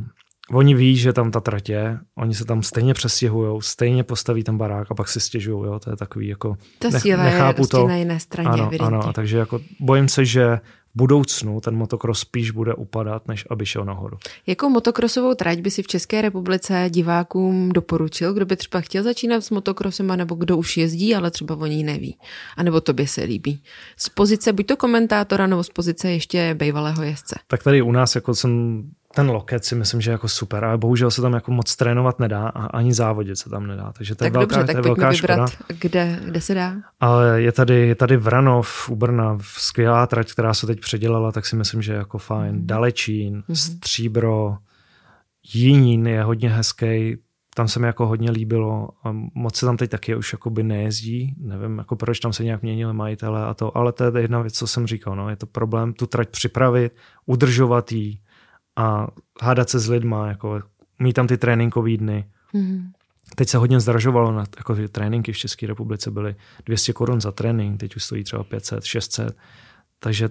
Speaker 1: oni ví, že tam ta trať je, oni se tam stejně přestěhují, stejně postaví ten barák a pak si stěžují, jo, to je takový jako...
Speaker 2: Ta síla nechápu je to. na jiné straně,
Speaker 1: ano, ano, takže jako bojím se, že budoucnu ten motokros spíš bude upadat, než aby šel nahoru.
Speaker 2: Jakou motokrosovou trať by si v České republice divákům doporučil, kdo by třeba chtěl začínat s motokrosem, nebo kdo už jezdí, ale třeba o ní neví, a nebo tobě se líbí? Z pozice buď to komentátora, nebo z pozice ještě bývalého jezdce.
Speaker 1: Tak tady u nás, jako jsem ten loket si myslím, že je jako super, ale bohužel se tam jako moc trénovat nedá a ani závodit se tam nedá. Takže to
Speaker 2: tak
Speaker 1: je velká,
Speaker 2: dobře, tak
Speaker 1: to je velká
Speaker 2: vybrat,
Speaker 1: škoda.
Speaker 2: Kde, kde se dá?
Speaker 1: Ale je tady, je tady Vranov u Brna, skvělá trať, která se teď předělala, tak si myslím, že je jako fajn. Mm. Dalečín, mm-hmm. Stříbro, Jinín je hodně hezký, tam se mi jako hodně líbilo a moc se tam teď taky už by nejezdí, nevím jako proč tam se nějak měnili majitele a to, ale to je jedna věc, co jsem říkal, no, je to problém tu trať připravit, udržovat ji, a hádat se s lidma, jako mít tam ty tréninkové dny. Mm-hmm. Teď se hodně zdražovalo, na, jako ty tréninky v České republice byly 200 korun za trénink, teď už stojí třeba 500, 600, takže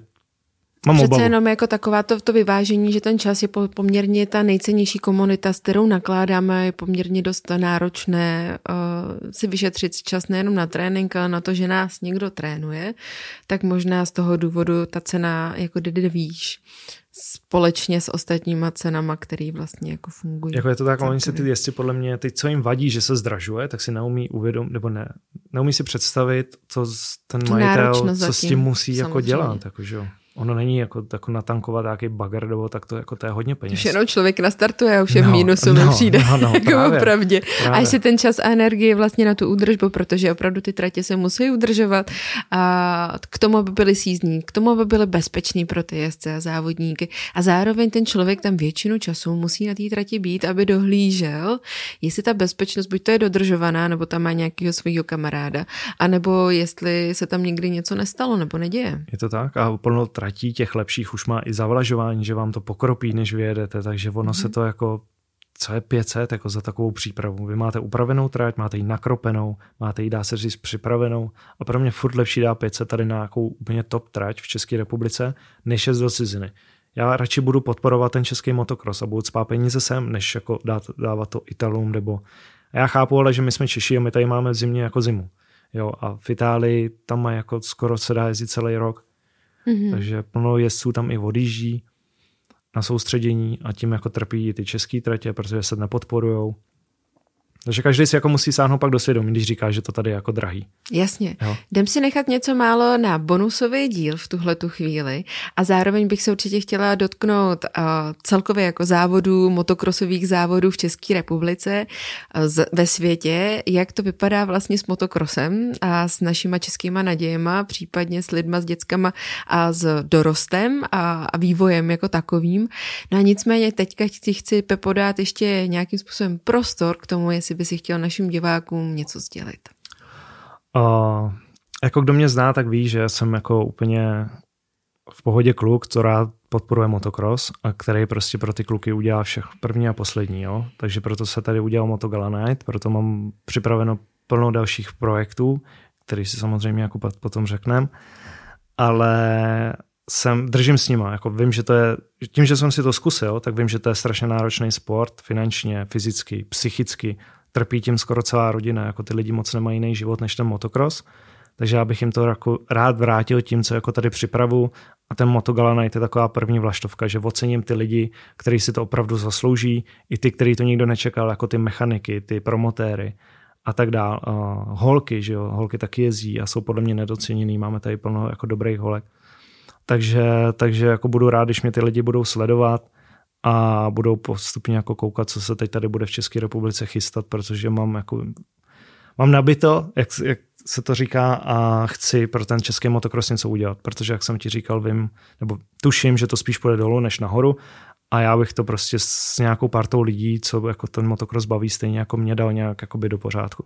Speaker 1: Mám
Speaker 2: Přece
Speaker 1: obavu.
Speaker 2: jenom jako taková to, to vyvážení, že ten čas je poměrně ta nejcennější komunita, s kterou nakládáme, je poměrně dost náročné uh, si vyšetřit čas nejenom na trénink, ale na to, že nás někdo trénuje, tak možná z toho důvodu ta cena jako jde výš společně s ostatníma cenama, které vlastně jako fungují.
Speaker 1: Jako je to tak, oni si ty jezdci podle mě, ty, co jim vadí, že se zdražuje, tak si neumí uvědomit, nebo ne, neumí si představit, co ten tu majitel, co s tím musí jako samozřejmě. jako dělat. Jako, že jo. Ono není jako, jako natankovat nějaký bagger, nebo tak to, jako to je hodně peněz.
Speaker 2: Už jenom člověk nastartuje a už je
Speaker 1: No,
Speaker 2: v mínusu,
Speaker 1: no,
Speaker 2: přijde.
Speaker 1: no, no,
Speaker 2: jako
Speaker 1: právě,
Speaker 2: opravdě. A
Speaker 1: právě.
Speaker 2: ještě ten čas a energie vlastně na tu údržbu, protože opravdu ty tratě se musí udržovat a k tomu, aby byly sízní, k tomu, aby byly bezpečný pro ty jezdce a závodníky. A zároveň ten člověk tam většinu času musí na té trati být, aby dohlížel, jestli ta bezpečnost buď to je dodržovaná, nebo tam má nějakého svého kamaráda, anebo jestli se tam někdy něco nestalo nebo neděje.
Speaker 1: Je to tak a plno tratí těch lepších už má i zavlažování, že vám to pokropí, než vyjedete, takže ono mm-hmm. se to jako co je 500 jako za takovou přípravu. Vy máte upravenou trať, máte ji nakropenou, máte ji, dá se říct, připravenou a pro mě furt lepší dá 500 tady na nějakou úplně top trať v České republice, než je do ciziny. Já radši budu podporovat ten český motocross a budu spát peníze sem, než jako dát, dávat to Italům nebo... A já chápu ale, že my jsme Češi a my tady máme v zimě jako zimu. Jo, a v Itálii tam má jako skoro se dá jezdit celý rok. Mm-hmm. Takže plno jezdců tam i odjíždí na soustředění a tím jako trpí i ty české tratě, protože se nepodporujou. Takže každý si jako musí sáhnout pak do svědomí, když říká, že to tady je jako drahý.
Speaker 2: Jasně.
Speaker 1: Jo.
Speaker 2: Jdem si nechat něco málo na bonusový díl v tuhle tu chvíli a zároveň bych se určitě chtěla dotknout uh, celkově jako závodů, motokrosových závodů v České republice, uh, z, ve světě, jak to vypadá vlastně s motokrosem a s našima českýma nadějema, případně s lidma, s dětskama a s dorostem a, a vývojem jako takovým. No a nicméně teďka ti chci Pepo dát ještě nějakým způsobem prostor k tomu, jestli by si chtěl našim divákům něco sdělit.
Speaker 1: Uh, jako kdo mě zná, tak ví, že jsem jako úplně v pohodě kluk, co rád podporuje motocross a který prostě pro ty kluky udělá všech první a poslední. Jo? Takže proto se tady udělal Motogala Night, proto mám připraveno plno dalších projektů, který si samozřejmě jako potom řekneme, ale jsem, držím s nima, jako vím, že to je, tím, že jsem si to zkusil, tak vím, že to je strašně náročný sport, finančně, fyzicky, psychicky, trpí tím skoro celá rodina, jako ty lidi moc nemají jiný život než ten motocross, takže já bych jim to jako rád vrátil tím, co jako tady připravu a ten Motogala Night je taková první vlaštovka, že ocením ty lidi, kteří si to opravdu zaslouží, i ty, který to nikdo nečekal, jako ty mechaniky, ty promotéry a tak dál. Holky, že jo, holky taky jezdí a jsou podle mě nedoceněný, máme tady plno jako dobrých holek. Takže, takže jako budu rád, když mě ty lidi budou sledovat a budou postupně jako koukat, co se teď tady bude v České republice chystat, protože mám jako mám nabito, jak, jak se to říká, a chci pro ten český motocross něco udělat, protože jak jsem ti říkal, vím, nebo tuším, že to spíš půjde dolů než nahoru a já bych to prostě s nějakou partou lidí, co jako ten motocross baví, stejně jako mě dal nějak jakoby do pořádku.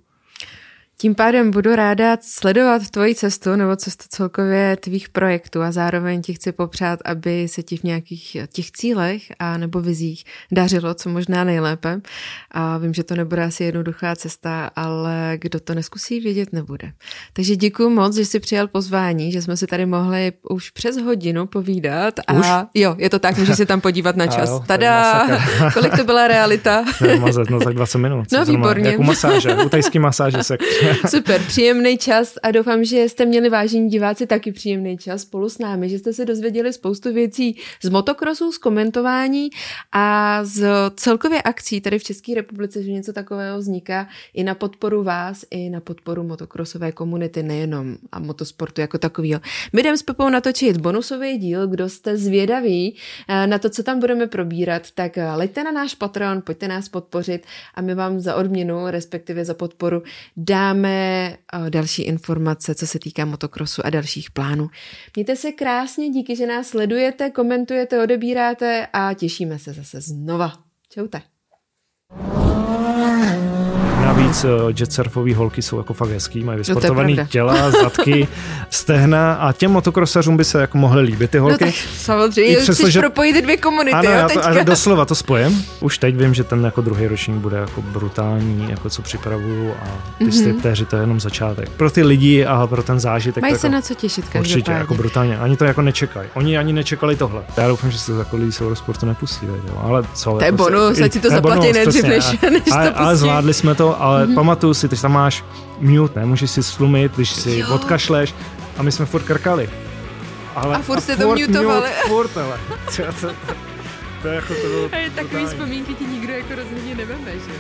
Speaker 2: Tím pádem budu ráda sledovat tvoji cestu nebo cestu celkově tvých projektů a zároveň ti chci popřát, aby se ti v nějakých těch cílech a nebo vizích dařilo, co možná nejlépe. A vím, že to nebude asi jednoduchá cesta, ale kdo to neskusí, vědět nebude. Takže děkuji moc, že jsi přijal pozvání, že jsme si tady mohli už přes hodinu povídat. A
Speaker 1: už?
Speaker 2: jo, je to tak, můžeš se tam podívat na čas.
Speaker 1: jo,
Speaker 2: Tada! Kolik to byla realita?
Speaker 1: Mazet, no tak 20 minut.
Speaker 2: No, výborně.
Speaker 1: Jako masáže, u tajský masáže se
Speaker 2: Super, příjemný čas a doufám, že jste měli vážení diváci taky příjemný čas spolu s námi, že jste se dozvěděli spoustu věcí z motokrosu, z komentování a z celkově akcí tady v České republice, že něco takového vzniká i na podporu vás, i na podporu motokrosové komunity, nejenom a motosportu jako takového. My jdeme s Pepou natočit bonusový díl, kdo jste zvědaví eh, na to, co tam budeme probírat, tak eh, leďte na náš Patreon, pojďte nás podpořit a my vám za odměnu, respektive za podporu, dáme další informace, co se týká motokrosu a dalších plánů. Mějte se krásně, díky, že nás sledujete, komentujete, odebíráte a těšíme se zase znova. Čaute.
Speaker 1: Navíc jetsurfové holky jsou jako fakt hezký, mají vysportovaný no těla, zadky, stehna a těm motokrosařům by se jako mohly líbit ty holky.
Speaker 2: No tak samozřejmě, přesto, že... propojit dvě komunity,
Speaker 1: ano,
Speaker 2: jo,
Speaker 1: já to, ale doslova to spojem. Už teď vím, že ten jako druhý ročník bude jako brutální, jako co připravuju a ty mm-hmm. striptéři to je jenom začátek. Pro ty lidi a pro ten zážitek.
Speaker 2: Mají
Speaker 1: jako,
Speaker 2: se na co těšit
Speaker 1: Určitě, jako brutálně. Ani to jako nečekají. Oni ani nečekali tohle. Já doufám, že se to jako lidi z Eurosportu nepustí, jo. ale co.
Speaker 2: To je jako bonus, ať si to zaplatí nejdřív, než, než
Speaker 1: ale,
Speaker 2: to
Speaker 1: ale zvládli jsme to, ale mm-hmm. pamatuju si, ty tam máš mute, ne? Můžeš si slumit, když si jo. odkašleš a my jsme furt krkali.
Speaker 2: Ale, a furt jste to mutovali.
Speaker 1: Furt, ale. To, to, to, je jako to bylo
Speaker 2: A je takový vzpomínky ti nikdo jako rozhodně neveme, že?